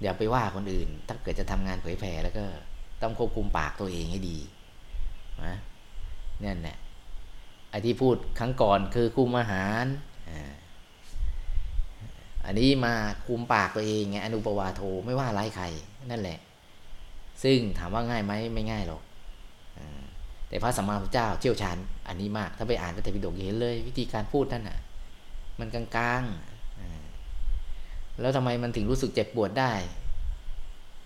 อย่าไปว่าคนอื่น ถ้าเกิดจะทำงานเผยแผ่แล้วก็ต้องควบคุมปากตัวเองให้ดีนะนั่นแหละไอ้ที่พูดครั้งก่อนคือคุมอาหารอั อันนี้มาคุมปากตัวเองไงอนุปวาโทไม่ว่าไร้ใครนั่นแหละ ซึ่งถามว่าง่ายไหมไม่ง่ายหรอกแต่พระสัมมาสัมพุทธเจ้าเชี่ยวชาญอันนี้มาก ถ้าไปอ่านพระเตปิฎกเห็นเลย วิธีการพูดท่านอะ มันกลางๆแล้วทำไมมันถึงรู้สึกเจ็บปวดได้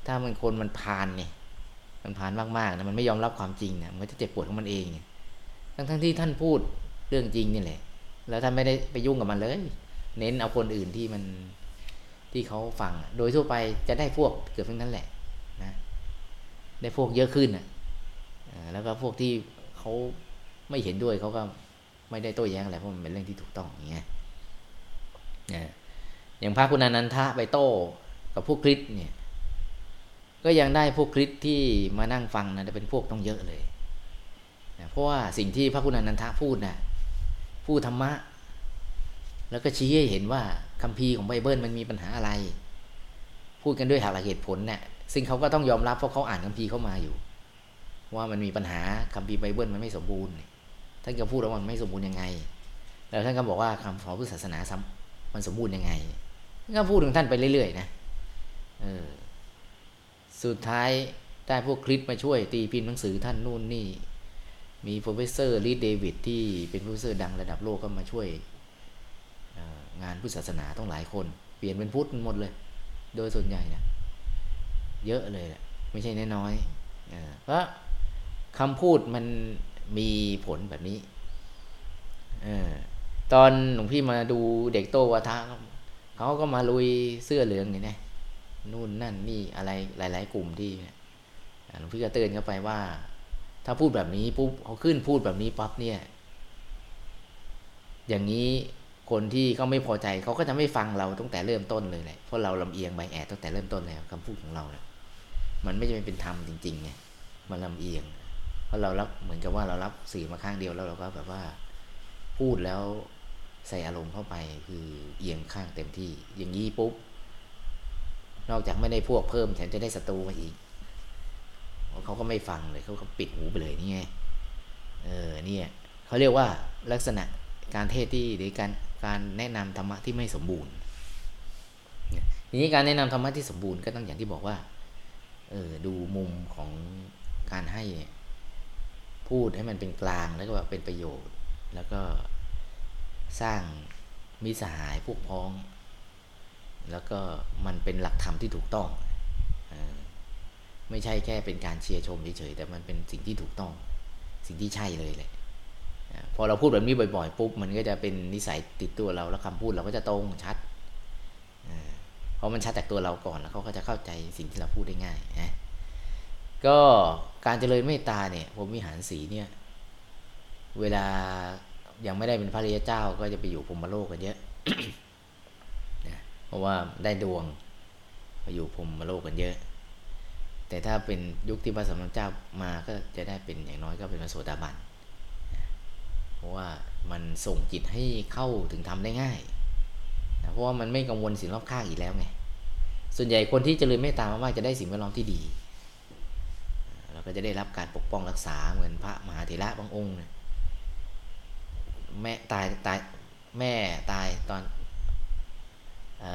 ถ้ามันคนมันพานเนี่ยมันพานมากๆนะมันไม่ยอมรับความจริงเนี่ยมันจะเจ็บปวดของมันเองทั้งทั้งที่ท่านพูดเรื่องจริงนี่แหละ แล้วท่านไม่ได้ไปยุ่งกับมันเลย เน้นเอาคนอื่นที่มันที่เขาฟัง โดยทั่วไปจะได้พวกเกือบทั้งนั้นแหละนะได้พวกเยอะขึ้นอะแล้วก็พวกที่เขาไม่เห็นด้วยเขาก็ไม่ได้โต้แย้งอะไรเพราะมันเป็นเรื่องที่ถูกต้องอย่างเงี้ยอย่างพระคุณานันทะไปโต้กับพวกคริสเนี่ย ก็ยังได้พวกคริสที่มานั่งฟังนะเป็นพวกต้องเยอะเลยนะเพราะว่าสิ่งที่พระคุณอนันทะพูดนะพูดธรรมะ แล้วก็ชี้ให้เห็นว่าคัมภีร์ของไบเบิลมันมีปัญหาอะไร พูดกันด้วยหลักเหตุผลเนะี่ยซึ่งเขาก็ต้องยอมรับเพราะเขาอ่านคัมภีร์เข้ามาอยู่ ว่ามันมีปัญหาคัมภีร์ไบเบิลมันไม่สมบูรณ์ท่านก็พูดแล้วมันไม่สมบูรณ์ยังไง แล้วท่านก็บอกว่าคำสอนพุทธศาสนามันสมบูรณ์ยังไงก็พูดถึงท่านไปเรื่อยๆนะเออสุดท้ายได้พวกคริสต์มาช่วยตีพิมพ์หนังสือท่านนู่นนี่ มี professor Rhys Davids ที่เป็น professor ดังระดับโลกก็มาช่วย งานพุทธศาสนาต้องหลายคน เปลี่ยนเป็นพุทธหมดเลย โดยส่วนใหญ่นะเยอะเลยแหละไม่ใช่น้อยๆเพราะคำพูดมันมีผลแบบนี้อตอนหลวงพี่มาดูเด็กโตวัฒนเขาก็มาลุยเสื้อเหลืองนี่นะนู่นนั่นนี่อะไรหลาย ๆ กลุ่มที่หลวงพี่ก็เตือนเข้าไปว่า ถ้าพูดแบบนี้ปุ๊บเขาขึ้นพูดแบบนี้ปั๊บเนี่ย อย่างนี้ คนที่เขาไม่พอใจเขาก็จะไม่ฟังเราตั้งแต่เริ่มต้นเลยแหละเพราะเราลำเอียงใบแอดตั้งแต่เริ่มต้นแล้วคำพูดของเราเนี่ยมันไม่ใช่เป็นธรรมจริงๆไงมันลำเอียง เพราะเรารับเหมือนกับว่าเรารับสื่อมาข้างเดียวแล้วเราก็แบบว่า พูดแล้วใส่อารมณ์เข้าไปคือเอียงข้างเต็มที่ อย่างนี้ปุ๊บนอกจากไม่ได้พวกเพิ่มแถมจะได้ศัตรูมาอีกเขาก็ไม่ฟังเลยเขาก็ปิดหูไปเลยนี่ไงเออเนี่ยเขาเรียกว่าลักษณะการเทศที่หรือการ การแนะนำธรรมะที่ไม่สมบูรณ์ทีนี้การแนะนำธรรมะที่สมบูรณ์ก็ต้องอย่างที่บอกว่าเออดูมุมของการให้พูดให้มันเป็นกลางแล้วก็แบบเป็นประโยชน์ แล้วก็สร้างมิสหายพวกพ้อง แล้วก็มันเป็นหลักธรรมที่ถูกต้องไม่ใช่แค่เป็นการเชียร์ชมเฉยๆแต่มันเป็นสิ่งที่ถูกต้อง สิ่งที่ใช่เลยแหละ พอเราพูดแบบนี้บ่อยๆปุ๊บมันก็จะเป็นนิสัยติดตัวเราแล้วคำพูดเราก็จะตรงชัดเพราะมันชัดจากตัวเราก่อนแล้วเขาก็จะเข้าใจสิ่งที่เราพูดได้ง่ายนะก็การเจริญเมตตาเนี่ยผมมีหารสีเนี่ย เวลายังไม่ได้เป็นพระริยเจ้าก็จะไปอยู่พรมโลกกันเยอะนะเพราะว่าได้ดวงไปอยู่พรมโลกกันเยอะ แต่ถ้าเป็นยุคที่พระสัมณเจ้ามาก็จะได้เป็นอย่างน้อยก็เป็นพระโสดาบัน เพราะว่ามันส่งจิตให้เข้าถึงทำได้ง่ายนะเพราะว่ามันไม่กังวลสิ่งรอบข้างอีกแล้วไงส่วนใหญ่คนที่เจริญเมตตามากๆจะได้สิ่งแวดล้อมที่ดีเราก็จะได้รับการปกป้องรักษาเหมือนพระมหาเถระบางองค์นะแม่ตายตายแม่ตายตอนอ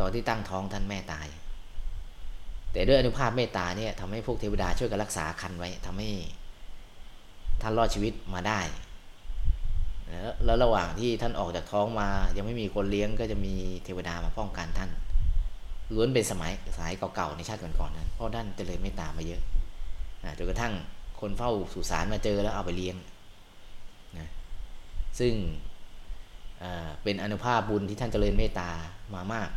ตอนที่ตั้งท้องท่านแม่ตาย แต่ด้วยอนุภาพเมตตาเนี่ยทำให้พวกเทวดาช่วยกันรักษาคันไว้ทำให้ท่านรอดชีวิตมาได้ แล้วระหว่างที่ท่านออกจากท้องมา ยังไม่มีคนเลี้ยงก็จะมีเทวดามาป้องกันท่านล้วนเป็นสมัยสายเก่าๆในชาติก่อนๆนั้นเพราะท่านเจริญเมตตามมาเยอะจนกระทั่งคนเฝ้าสุสานมาเจอแล้วเอาไปเลี้ยงนะซึ่งเป็นอนุภาพบุญที่ท่านเจริญเมตตามามาก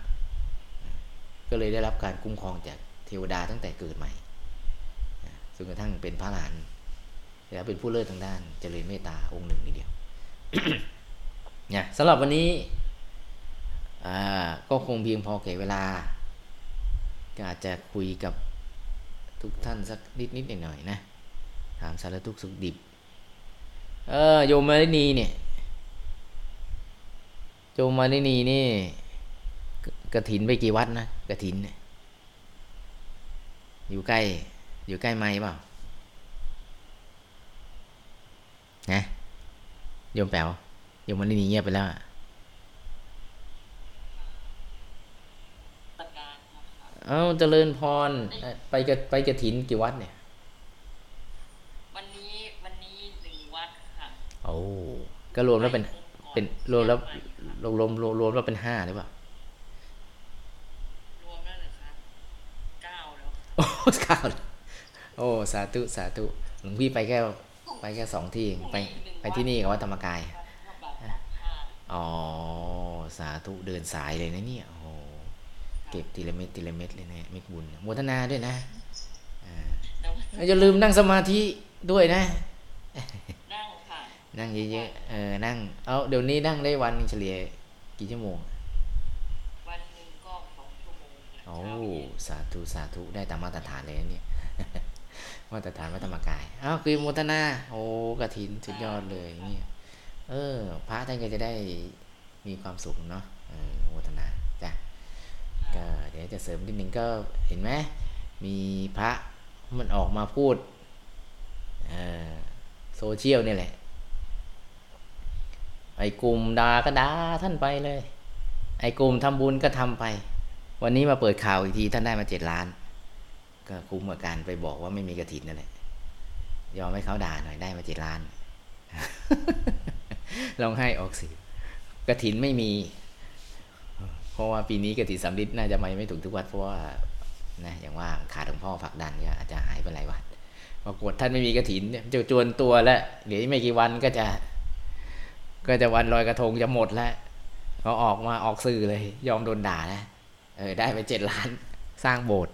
ก็เลยได้รับการคุ้มครองจากเทวดาตั้งแต่เกิดใหม่จนกระทั่งเป็นพระหลานแล้วเป็นผู้เลิศทางด้านเจริญเมตตาองค์หนึ่งนีเดียว เนี่ยสำหรับวันนี้ก็คงเพียงพอแก่เวลา ก็อาจจะคุยกับทุกท่านสักนิดนิดหน่อยๆนะ ถามสารทุกสุขดิบ เออโยมมารินีเนี่ยโยมมารินีนี่กระถินไปกี่วัดนะกระถินเนี่ยอยู่ใกล้ อยู่ใกล้ไม้เปล่านะ โยมแป๋วโยมมันนี่เงียบไปแล้วเอ้าเจริญพรไปกระไปกระถินกี่วัดเนี่ย วันนี้วันนี้หนึ่งวัดค่ะโอ้ก็รวมแล้วเป็นเป็นรวมแล้วรวมรวมรวมแล้วเป็นห้าหรือเปล่ารวมแล้วเหรอคะเก้าแล้วโอ้เก้าโอ้สาธุสาธุหลวงพี่ไปแค่ ไปแค่สองที่ไปไปที่นี่กับวัดธรรมกาย อ๋อ สาธุเดินสายเลยนะเนี่ยโอ้เก็บทีละเม็ดทีละเม็ดเลยนะเม็ดบุญโมทนาด้วยนะอย่าลืมนั่งสมาธิด้วยนะ นั่งค่ะนั่งเยอะๆเออนั่ง เอาเดี๋ยวนี้นั่งได้วันเฉลี่ยกี่ชั่วโมงวันหนึ่งก็สองชั่วโมงโอ้สาธุสาธุได้ตามมาตรฐานเลยนะเนี่ย มาตรฐานวัดธรรมกายอ้าวคือโมทนา โอ้กระถินสุดยอดเลยเนี่ยเออ พระท่านก็จะได้มีความสุขเนาะออโมทนาจ้ะก็เดี๋ยวจะเสริมนิดนึงก็เห็นไหมมีพระมันออกมาพูดออโซเชียลนี่แหละ ไอ้กลุ่มด่าก็ด่าท่านไปเลย ไอ้กลุ่มทำบุญก็ทำไป วันนี้มาเปิดข่าวอีกทีท่านได้มาเจ็ดล้าน ก็คุ้มกับการไปบอกว่าไม่มีกระถินนั่นแหละยอมให้เขาด่าหน่อยได้มาเจ็ดล้านลองให้ออกสิกระถินไม่มี เพราะว่าปีนี้กระถินสำลิดน่าจะไม่ไม่ถูกทุกวัดเพราะว่านะอย่างว่าขาดหลวงพ่อผักดันก็อาจจะหายไปหลายวัดปรากฏท่านไม่มีกระถินเนี่ยจะจวนตัวแล้วเดี๋ยวอีกไม่กี่วันก็จะ ก็จะวันลอยกระทงจะหมดแล้วเขาออกมาออกสื่อเลย ยอมโดนด่าแล้วเออได้ไปเจ็ดล้านสร้างโบสถ์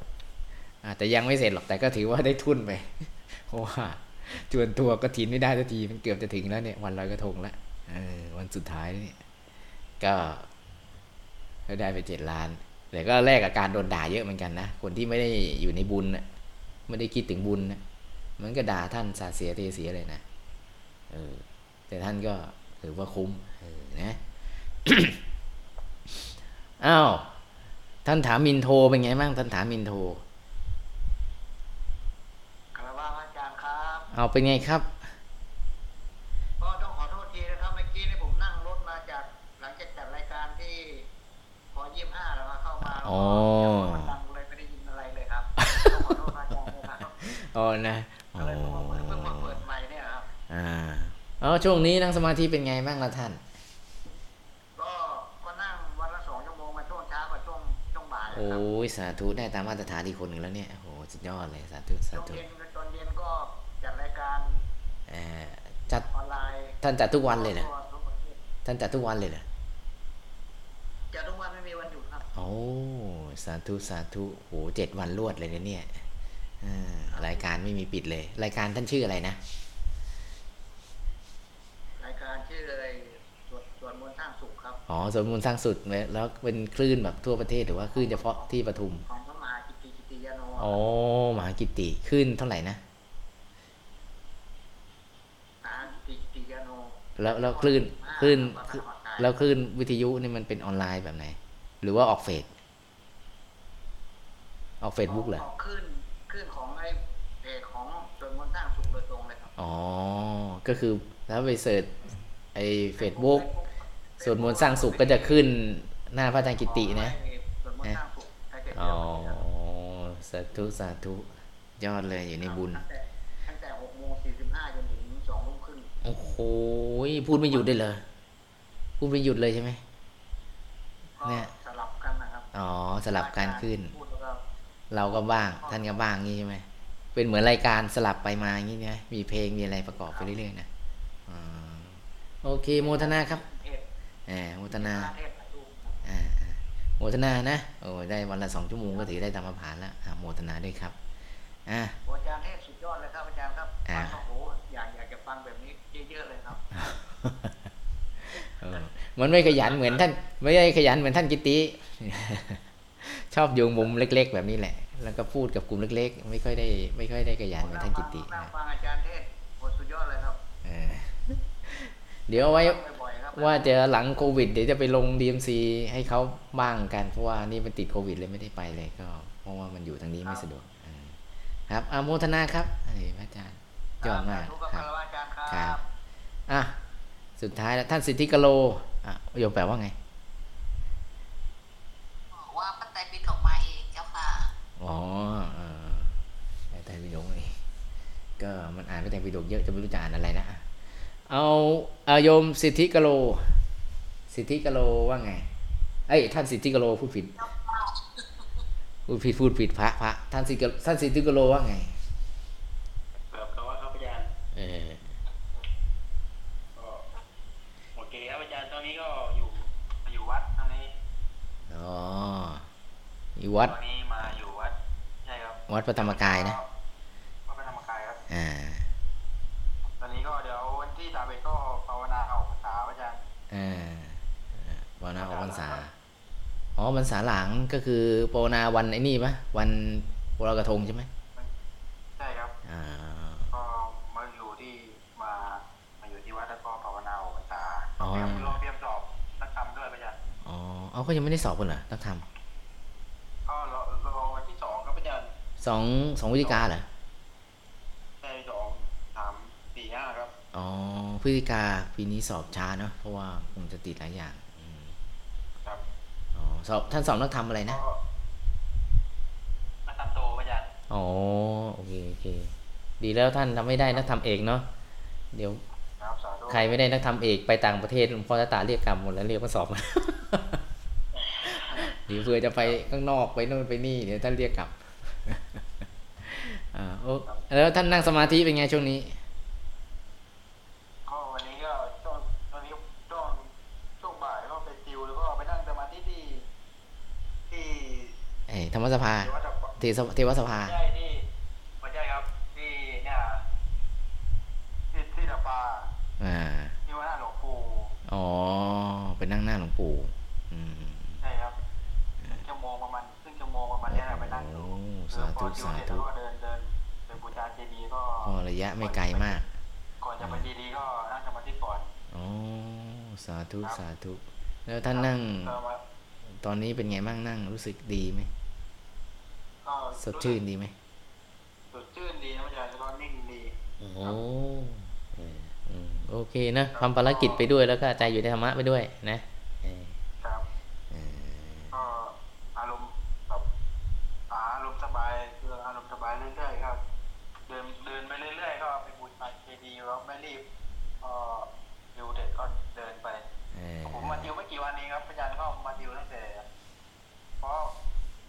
แต่ยังไม่เสร็จหรอกแต่ก็ถือว่าได้ทุนไปเพราะว่าจวนตัวกระถินไม่ได้สักทีมันเกือบจะถึงแล้วเนี่ยวันลอยกระทงแล้ววันสุดท้ายเนี่ยก็ได้ไปเจ็ดล้านแต่ก็แลกกับการโดนด่าเยอะเหมือนกันนะคนที่ไม่ได้อยู่ในบุญนะไม่ได้คิดถึงบุญนะมันก็ด่าท่านสาเสียเทเสียเลยนะเออแต่ท่านก็ถือว่าคุ้มออนะอ้าวท่านถามมินโทเป็นไงบ้างท่านถามมินโท คารวะพระอาจารย์ครับ เอาเป็นไงครับก็ต้องขอโทษทีนะครับเมื่อกี้นี่ผมนั่งรถมาจากหลังจากจัดรายการที่พอยี่ห้าแล้วมาเข้ามาแล้วอ๋อก็มันดังเลยไม่ได้ยินอะไรเลยครับต้องขอโทษพระอาจารย์นะครับอ๋อนะอ๋ก็อเลยเพิ่งมาเปิดเพิ่งมาเปิดใหม่เนี่ยครับอ่าเออช่วงนี้นั่งสมาธิเป็นไงบ้างล่ะท่านก็ก็นั่งวันละสองชั่วโมงมาช่วงเช้ากับช่วงช่วงบ่ายนะโอ้ครับยสาธุได้ตามมาตรฐานอีกคนหนึ่งแล้วเนี่ยโอ้โหสุดยอดเลยสาธุสาช่วงธุเย็นกับตอนเย็นก็จัดรายการ เออ จัดออนไลน์ท่านจัดทุกวันเลยนะทั่วทั่วประเทศท่านจัดทุกวันเลยนะจัดทุกวันไม่มีวันหยุดครับโอ้สาธุสาธุโหเจ็ดวันรวดเลยนะเนี่ยอ่ารายการไม่มีปิดเลย รายการท่านชื่ออะไรนะรายการชื่ออะไรสวดสวดมนต์สร้างสุขครับอ๋อสมมูลสร้างสุดแล้วเป็นคลื่นแบบทั่วประเทศหรือว่าคลื่นเฉพาะที่ปทุมของพระมหากิตติกิติยาโนอ๋อมหากิตติขึ้นเท่าไหร่นะ มหากิตติกิติยาโน แล้วแล้วคลื่นคลื่นวัดพระธรรมกายแล้วคลื่นวิทยุนี่มันเป็นออนไลน์แบบไหน หรือว่าออกเฟซออกเฟซบุ๊กเหรอออกขึ้นขึ้นของไอ้เพจของสวดมนต์สร้างสุขโดยตรงเลยครับอ๋อก็คือถ้าไป search ไอ้เฟซบุ๊กสวดมนต์สร้างสุขก็จะขึ้นหน้าพระอาจารย์กิตินะสวดมนต์สร้างสุขถ้าเกิดอ๋อเดียวกันครับสาธุสาธุยอดเลยอยู่ในบุญตั้งแต่ อ้โหพูดไม่หยุดได้เลยพูดไม่หยุดเลยใช่ไหมก็เนี่ยสลับกันนะครับอ๋อสลับการขึ้นพูดแล้วก็เราก็บ้าง ท่านก็บ้างงี้ใช่ไหมเป็นเหมือนรายการสลับไปมาอย่างนี้นะมีเพลงมีอะไรประกอบไปเรื่อยๆนะอ่าโอเคโมทนาครับเทศแหมโมทนาเทศถ่ายรูปครับอ่าอ่าโมทนานะโอ้ได้วันละสองชั่วโมงก็ถือได้ตามมาผ่านแล้วอ่าโมทนาด้วยครับอ่าโอ้อาจารย์เทศสุดยอดเลยครับอาจารย์ครับอ่า มันไม่ขยันเหมือนท่าน ไม่ได้ขยันเหมือนท่านกิติ ชอบโยงมุมเล็ก ๆ แบบนี้แหละ แล้วก็พูดกับกลุ่มเล็ก ๆ ไม่ค่อยได้ ไม่ค่อยได้ขยันเหมือนท่านกิตินั่งนะฟังอาจารย์เทศโอ้สุดยอดเลยครับเออเดี๋ยวเอาไว้ฟังบ่อยๆครับว่าจะหลังโควิด เดี๋ยวจะไปลง DMC ให้เขาบ้างกัน เพราะว่านี่มันติดโควิดเลยไม่ได้ไปเลยก็ เพราะว่ามันอยู่ทางนี้ไม่สะดวกเออครับอาโมทนาครับเอ้ยพระอาจารย์ยอดมากทุกคครัรับบอาจารย์คครัรับบอะ สุดท้ายแล้วท่านสิทธิกะโลอะโยมแปลว่าไงบอกว่าพระไตรปิฎกมาเองเจ้าค่ะอ๋อเออในไตรปิฎกนี่ก็มันอ่านพระไตรปิฎกเยอะจะไม่รู้จะอ่านอะไรนะอะเอาเอาโยมสิทธิกะโล สิทธิกะโลว่าไงเอ้ยท่านสิทธิกะโลพูดผิดพูดผิดพูดผิดพระพระท่านสิทธิกะท่านสิทธิกะโลว่าไงครับครับว่าครับอาจารย์เออ ก็โอเคครับอาจารย์ตอนนี้ก็อยู่มาอยู่วัดตอนนี้ อ๋อ อีวัดตอนนี้มาอยู่วัดใช่ครับวัดพระธรรมกายนะวัดพระธรรมกายครับอ่าตอนนี้ก็เดี๋ยววันที่สามเอ็ดก็ภาวนาเอาภาษาอาจารย์อ่าวันนะออกพรรษาออ๋อพรรษาหลังก็คือโปรนาวันไอ้นี่ปะวันลอยกระทงใช่ไหมใช่ครับอ่าก็มาอยู่ที่มามาอยู่ที่วัดแล้วก็ภาวนาออกพรรษาเตรียมรอเตรียมสอบนักธรรมด้วยอาจารย์อ๋อเอาก็ยังไม่ได้สอบกันเหรอนักธรรม ก็รอรอวันที่สองครับอาจารย์ สองสองวิธีการเหรอได้สองสามสี่ห้าครับ อ๋อพฤศจิกาปีนี้สอบช้าเนาะเพราะว่าคงจะติดหลายอย่างอืมครับอ๋อสอบท่านสอบนักธรรมอะไรนะก็นักธรรมโตอาจารย์อ๋อโอเคโอเค ดีแล้วท่านทำไม่ได้นักธรรมเอกเนาะเดี๋ยวครับสาธุใครไม่ได้นักธรรมเอกไปต่างประเทศหลวงพ่อจะตาเรียกกรรมหมดแล้วเรียกมาสอบเดี๋ยวเพื่อจะไปข้างนอกไปโน่นไปนี่เดี๋ยวท่านเรียกกลับ อ่าโอ้แล้วท่านนั่งสมาธิเป็นไงช่วงนี้ก็วันนี้ก็ช่วงตอนนี้ช่วงช่วงบ่ายก็ไปติวแล้วก็ไปนั่งสมาธิที่ที่เอ้ยธรรมสภาที่วัดเทสเทวสภาใช่ที่ไม่ใช่ครับที่เนี่ยที่ที่ดาปาอ่าที่วัดหน้าหลวงปู่อ๋อไปนั่งหน้าหลวงปู่อืมใช่ครับชั่วโมงประมาณครึ่งชั่วโมงประมาณเนี้ยครับไปนั่งดูโอ้เอสาอพธุอติวสาเสร็จธุ ไม่ไกลมาก ก่อนจะไปเจดีย์ก็นั่งสมาธิก่อนอ๋อสาธุสาธุแล้วท่านนั่งก็มาตอนนี้เป็นไงบ้างนั่งรู้สึกดีไหมก็สดชื่นดีไหมสดชื่นดีนะอาจารย์แล้วก็นิ่งดีโอ้เอออืมโอเคนะทำภารกิจไปด้วยแล้วก็ใจอยู่ในธรรมะไปด้วยนะเออ ครับ เออ ก็อารมณ์แบบหาอารมณ์สบายคืออารมณ์สบายเรื่อยๆครับ เดินเดินไปเรื่อยๆก็ไปบูชาเจดีย์แล้วไม่รีบก็อยู่เด็กก็เดินไป เออ ผมมาดิวไม่กี่วันนี้ครับอาจารย์ก็มาดิวตั้งแต่เพราะ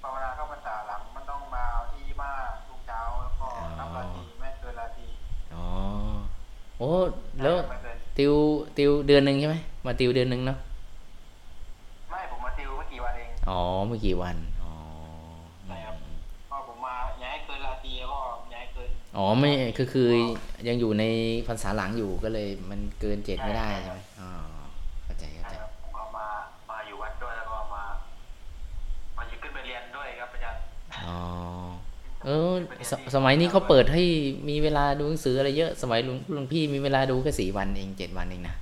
ภาวนาเข้าพรรษาหลังมันต้องมาเอาที่มาทุกเช้าแล้วก็นับราตรีไม่เกินราตรี อ๋อโอ้แล้วไม่เกินติวติวเดือนหนึ่งใช่ไหมมาติวเดือนหนึ่งเนาะไม่ผมมาดิวไม่กี่วันเองอ๋อเมื่อกี่วันอ๋อใช่ครับก็ผมมาย้ายเกินราตรีก็ย้ายเกินอ๋อไม่คือคือยังอยู่ในพรรษาหลังอยู่ก็เลย มันเกินเจ็ดไม่ได้ใช่ใช่ไหมอ๋อเข้าใจเข้าใช่ใจครับผมเอามามาอยู่วัดด้วยแล้วก็มา มาอยู่ขึ้นไปเรียนด้วยครับอาจารย์อ๋อ เออสสมัยนี้เขาเปิดให้มีเวลาดูหนังสืออะไรเยอะ สมัยหลวงหลวงพี่มีเวลาดูแค่สี่วันเองเจ็ดวันเองนะ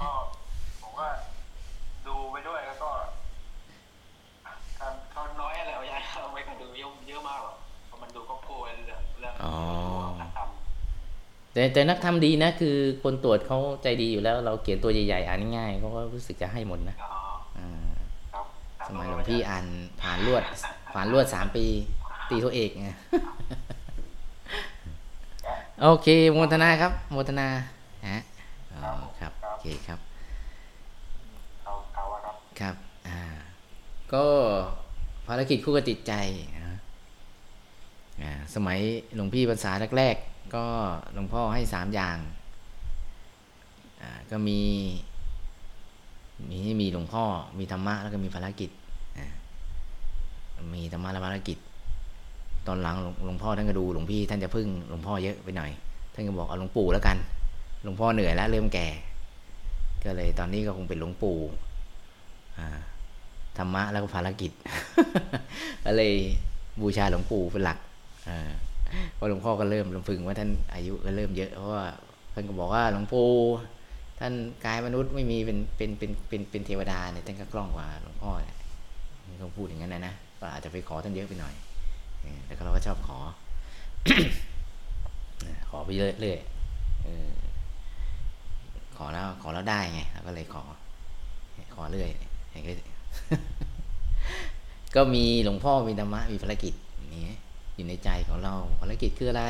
ก็ผมก็ดูไปด้วยแล้วก็ทำเขาน้อยอะไรอาจารย์เอาไม่กันดูเยอะเยอะมากหรอกเพราะมันดูก็โพลเรื่องเรื่องอ๋อการทแต่แต่นักทำดีนะ คือคนตรวจเขาใจดีอยู่แล้ว เราเขียนตัวใหญ่ๆอ่านง่ายๆเขาก็รู้สึกจะให้หมดนะำอ๋ออ่าครับสมัยหลวงพี่อ่านผ่านรวด ผ่านรวดสามปี ตีตัวเอกไงโอเคโมทนาครับโมทนาฮะอ๋อครับโอเคครับเขาเขาอะครับครับอ่าก็ภารกิจคู่กับจิตใจนะอ่าสมัยหลวงพี่ภาษาแรกๆ ก็หลวงพ่อให้สามอย่างอ่าก็มีมีมีหลวงพ่อมีธรรมะแล้วก็มีภารกิจอ่า มีธรรมะและภารกิจ ตอนหลังหลวงพ่อท่านก็ดูหลวงพี่ท่านจะพึ่งหลวงพ่อเยอะไปหน่อย ท่านก็บอกเอาหลวงปู่แล้วกัน หลวงพ่อเหนื่อยแล้วเริ่มแก่ ก็เลยตอนนี้ก็คงเป็นหลวงปู่ธรรมะแล้วก็ภารกิจก็เลยบูชาหลวงปู่เป็นหลักเพราะหลวงพ่อก็เริ่มลำพึงว่าท่านอายุก็เริ่มเยอะเพราะว่าท่านก็บอกว่าหลวงปู่ท่านกายมนุษย์ไม่มีเป็นเป็นเป็นเป็นเป็นเทวดาเนี่ยท่านก็กล้องกว่าหลวงพ่อเนี่ยเขาพูดอย่างนั้นนะนะ ก็อาจจะไปขอท่านเยอะไปหน่อยแต่ก็เราก็ชอบขอ ขอไปเรื่อยๆขอแล้วขอแล้วได้ไงเราก็เลยขอ ขอเรื่อยอย่างนี้ก็มีหลวงพ่อมีธรรมะมีภารกิจอย่างนี้อยู่ในใจของเราภารกิจคืออะไร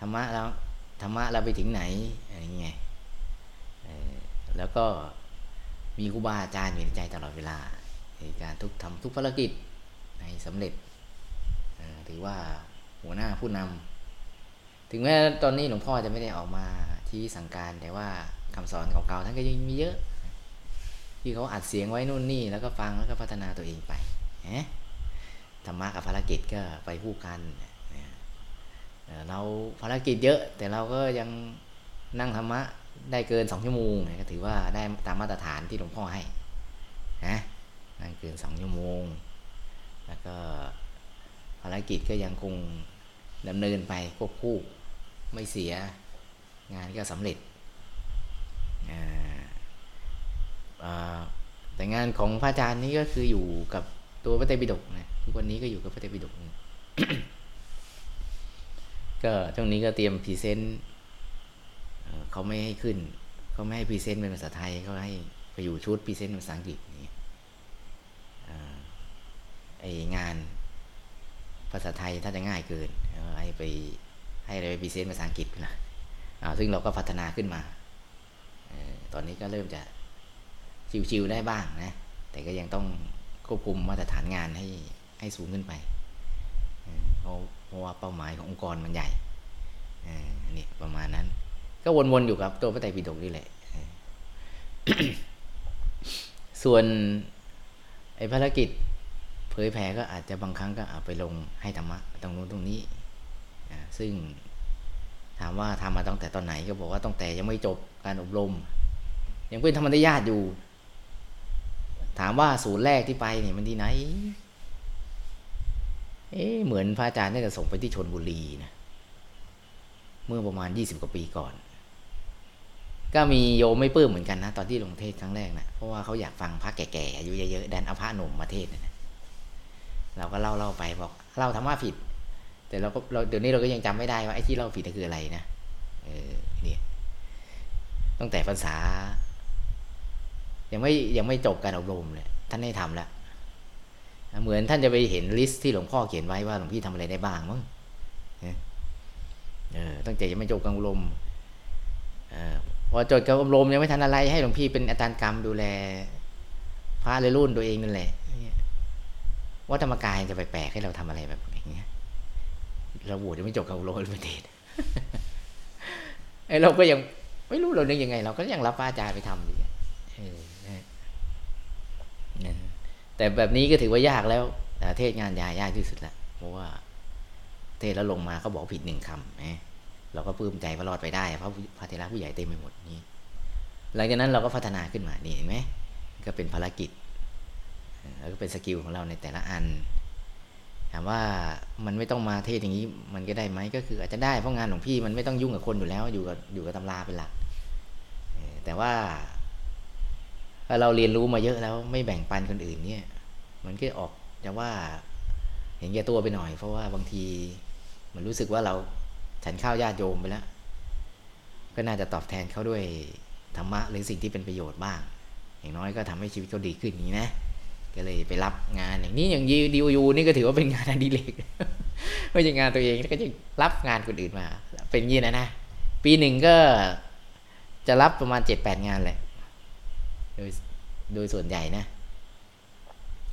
ธรรมะแล้วธรรมะเราไปถึงไหนอะไรเงี้ยแล้วก็มีครูบาอาจารย์อยู่ในใจตลอดเวลา ในการทุกทำทุกภารกิจให้สำเร็จถือว่าหัวหน้าผู้นำถึงแม้ตอนนี้หลวงพ่อจะไม่ได้ออกมาที่สั่งการแต่ว่าคำสอนเก่าๆท่านก็ยังมีเยอะ ที่เขาอัดเสียงไว้นู่นนี่แล้วก็ฟังแล้วก็พัฒนาตัวเองไปธรรมะกับภารกิจก็ไปคู่กันเราภารกิจเยอะ แต่เราก็ยังนั่งธรรมะได้เกินสองชั่วโมงก็ถือว่าได้ตามมาตรฐานที่หลวงพ่อให้นะ นั่งเกินสองชั่วโมง แล้วก็ภารกิจก็ยังคงดำเนินไปควบคู่ไม่เสียงานก็สำเร็จ แต่งานของพระอาจารย์นี่ก็คืออยู่กับตัวพระไตรปิฎกนะทุกวันนี้ก็อยู่กับพระไตรปิฎกก็ช่วงนี้ก็เตรียม present เขาไม่ให้ขึ้น เขาไม่ให้ present เป็นภาษาไทยเขาให้ไปอยู่ชุดพรีเซนต์เป็นภาษาอังกฤษ ไองานภาษาไทยถ้าจะง่ายเกินให้ไปให้อะไรไปพรีเซนต์ภาษาอังกฤษนะซึ่งเราก็พัฒนาขึ้นมาตอนนี้ก็เริ่มจะชิวๆได้บ้างนะ แต่ก็ยังต้องควบคุมมาตรฐานงานให้ให้สูงขึ้นไปเพราะเพราะว่าเป้าหมายขององค์กรมันใหญ่ออนี่ประมาณนั้น ก็วนๆอยู่กับตัวพระไตรปิฎกนี่แหละ ส่วนไอ้ภารกิจ ยแผ่ก็อาจจะบางครั้งก็อาไปลงให้ธรรมะตรงนู้นตรงนี้ซึ่งถามว่าทำมาตั้งแต่ตอนไหนก็บอกว่าตั้งแต่ยังไม่จบการอบรม ยังเป็นธรรมนิยาตอยู่ ถามว่าศูนย์แรกที่ไปเนี่ยมันที่ไหน เอ๊เหมือนพระอาจารย์น่าจะส่งไปที่ชนบุรีนะเมื่อประมาณยี่สิบกว่าปีก่อน ก็มีโยมไม่ปลื้มเหมือนกันนะ ตอนที่ลงเทศครั้งแรกนะเพราะว่าเขาอยากฟังพระแก่ๆอายุเยอะๆดันเอาพระหนุ่มมาเทศนะ เราก็เล่าเล่าไปบอกเล่าธรรมะผิด แต่เราก็เราเดี๋ยวนี้เราก็ยังจำไม่ได้ว่าไอ้ที่เล่าผิดคืออะไรนะเออเนี่ยตั้งแต่ภาษา ยังไม่ยังไม่จบการอบรมเลยท่านให้ทำแล้วเหมือนท่านจะไปเห็น list ที่หลวงพ่อเขียนไว้ว่าหลวงพี่ทำอะไรได้บ้างมั้งเออตั้งแต่ยังไม่จบการอบรมออพอจบการอบรมยังไม่ทันอะไรให้หลวงพี่เป็นอาจารย์กรรมดูแลพระเลยรุ่นตัวเองนั่นแหละ ว่าธรรมกายจะไปแปลกให้เราทำอะไรแบบอย่างเงี้ยเราบวชยังไม่จบการอบรมเป็นเทศไอเราก็ยังไม่รู้เราเนึกยังไง เราก็ยังรับพระอาจารย์ไปทำอยู่เนี่ยเนะนะแต่แบบนี้ก็ถือว่ายากแล้วเทศงานยายากที่สุดละเพราะว่า เทศแล้วลงมาเขาบอกผิดหนึ่งคำนะเราก็ปลื้มใจว่ารอดไปได้เพราะพระเทระผู้ใหญ่เต็มไปหมดนี่หลังจากนั้นเราก็พัฒนาขึ้นมานี่เห็นไหมก็เป็นภารกิจ แล้วก็เป็นสกิลของเราในแต่ละอัน ถามว่ามันไม่ต้องมาเทศอย่างนี้ มันก็ได้ไหมก็คืออาจจะได้เพราะงานของพี่มันไม่ต้องยุ่งกับคนอยู่แล้ว อยู่กับอยู่กับตำราเป็นหลักแต่ว่าเราเรียนรู้มาเยอะแล้วไม่แบ่งปันคนอื่นเนี่ย มันก็ออกจะว่าเห็นแก่ตัวไปหน่อย เพราะว่าบางทีมันรู้สึกว่าเราฉันข้าวญาติโยมไปแล้ว ก็น่าจะตอบแทนเขาด้วยธรรมะหรือสิ่งที่เป็นประโยชน์บ้าง อย่างน้อยก็ทำให้ชีวิตเขาดีขึ้นนี้นะ ก็เลยไปรับงานอย่างนี้อย่างยีดิวยูนี่ก็ถือว่าเป็นงานอดิเรกไม่ใช่งานตัวเองก็จะรับงานคนอื่นมา เป็นยี่นะนะ ปีหนึ่งก็จะรับประมาณเจ็ดแปดงานแหละโดยโดยส่วนใหญ่นะ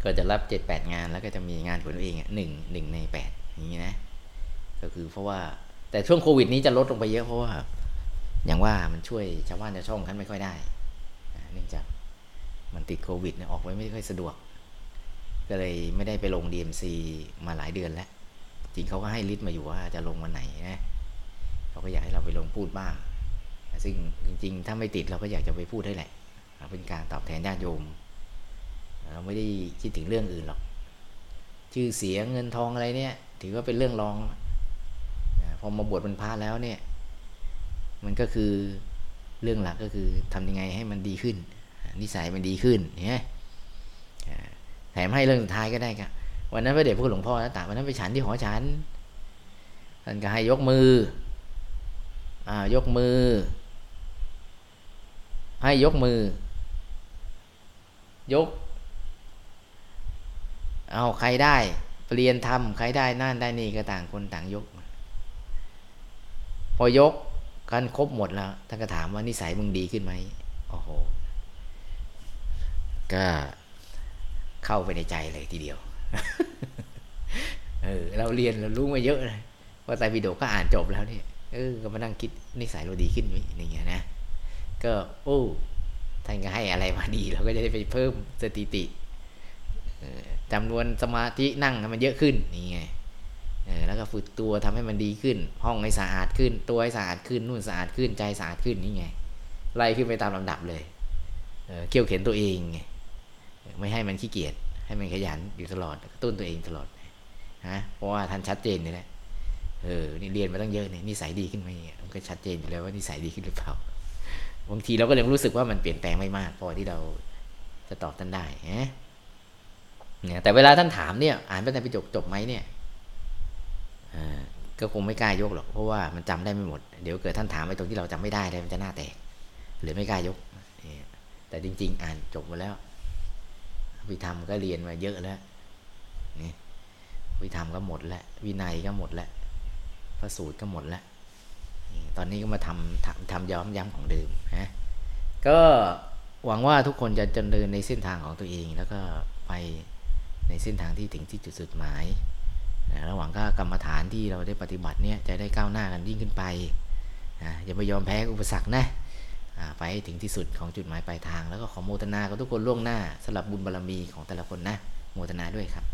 ก็จะรับเจ็ดแปดงานแล้วก็จะมีงานของตัวเองหนึ่งหนึ่งในแปดอย่างนี้นะ ก็คือเพราะว่าแต่ช่วงโควิดนี้จะลดลงไปเยอะเพราะว่า อย่างว่ามันช่วยชาวบ้านชาวช่องท่านไม่ค่อยได้เนื่องจากมันติดโควิดเนี่ยออกไปไม่ค่อยสะดวก ก็เลยไม่ได้ไปลง DMC มาหลายเดือนแล้ว จริงเขาก็ให้ลิสต์มาอยู่ว่าจะลงวันไหนนะเขาก็อยากให้เราไปลงพูดบ้าง ซึ่งจริง ๆ ถ้าไม่ติดเราก็อยากจะไปพูดได้แหละ เป็นการตอบแทนญาติโยม เราไม่ได้คิดถึงเรื่องอื่นหรอก ชื่อเสียงเงินทองอะไรเนี่ย ถือว่าเป็นเรื่องรอง พอมาบวชเป็นพระแล้วเนี่ย มันก็คือเรื่องหลักก็คือทำยังไงให้มันดีขึ้น นิสัยมันดีขึ้นเนี่ย ถมให้เรื่องสุดท้ายก็ได้ครับวันนั้นพระเดชพระคุณหลวงพ่อนะตาวันนั้นไปฉันที่หอฉันท่านก็ให้ยกมืออ่ายกมือ ให้ยกมือ ยก เอาใครได้เปลี่ยนทำใครได้นั่นได้นี่ก็ต่างคนต่างยก พอยกกันครบหมดแล้วท่านก็ถามว่านิสัยมึงดีขึ้นไหมโอ้โหก็ เข้าไปในใจเลยทีเดียว เออ เราเรียนเรารู้มาเยอะเลยว่าไตรปิฎกก็อ่านจบแล้วเนี่ยเออก็มานั่งคิดนิสัยเราดีขึ้นไหมอย่างเงี้ยนะก็โอ้ท่านก็ให้อะไรมาดีเราก็จะได้ไปเพิ่มสถิติจำนวนสมาธินั่งมันเยอะขึ้นนี่ไงแล้วก็ฝึกตัวทำให้มันดีขึ้น ห้องให้สะอาดขึ้น ตัวให้สะอาดขึ้นนู่นสะอาดขึ้นใจสะอาดขึ้นนี่ไงไล่ขึ้นไปตามลำดับเลยเเขี่ยวเข็นตัวเองไง ไม่ให้มันขี้เกียจให้มันขยันอยู่ตลอดกระตุ้นตัวเองตลอดฮะเพราะว่าท่านชัดเจนนี่แหละเออนี่เรียนมาตั้งเยอะเนี่ยนิสัยดีขึ้นไหมเนี่ยมันก็ชัดเจนอยู่แล้วว่านิสัยดีขึ้นหรือเปล่าบางทีเราก็ยังรู้สึกว่ามันเปลี่ยนแปลงไม่มากพอที่เราจะตอบท่านได้ฮะเนี่ยแต่เวลาท่านถามเนี่ย อ่านพระไตรปิฎกจบไหมเนี่ยอ่าก็คงไม่กล้ายกหรอกเพราะว่ามันจำได้ไม่หมด เดี๋ยวเกิดท่านถามไปตรงที่เราจำไม่ได้เลยมันจะหน้าแตกหรือไม่กล้ายกแต่จริง ๆ อ่านจบหมาแล้ว วิธรรมก็เรียนมาเยอะแล้วนี่วิธรรมก็หมดแล้ว วินัยก็หมดแล้วพระสูตรก็หมดแล้ว ตอนนี้ก็มาทำทำทำย้อมย้ำของเดิมฮะก็หวังว่าทุกคนจะจเจริญในเส้นทางของตัวเอง แล้วก็ไปในเส้นทางที่ถึงที่จุดสุดหมายนะระหว่างก็กรรมฐานที่เราได้ปฏิบัติเนี่ยจะได้ก้าวหน้ากันยิ่งขึ้นไปนะอย่าไปยอมแพ้อุปสรรคนะอ่ ไปให้ถึงที่สุดของจุดหมายปลายทาง แล้วก็ขอโมทนากับทุกคนล่วงหน้าสำหรับบุญบารรมีของแต่ละคนนะ โมทนาด้วยครับ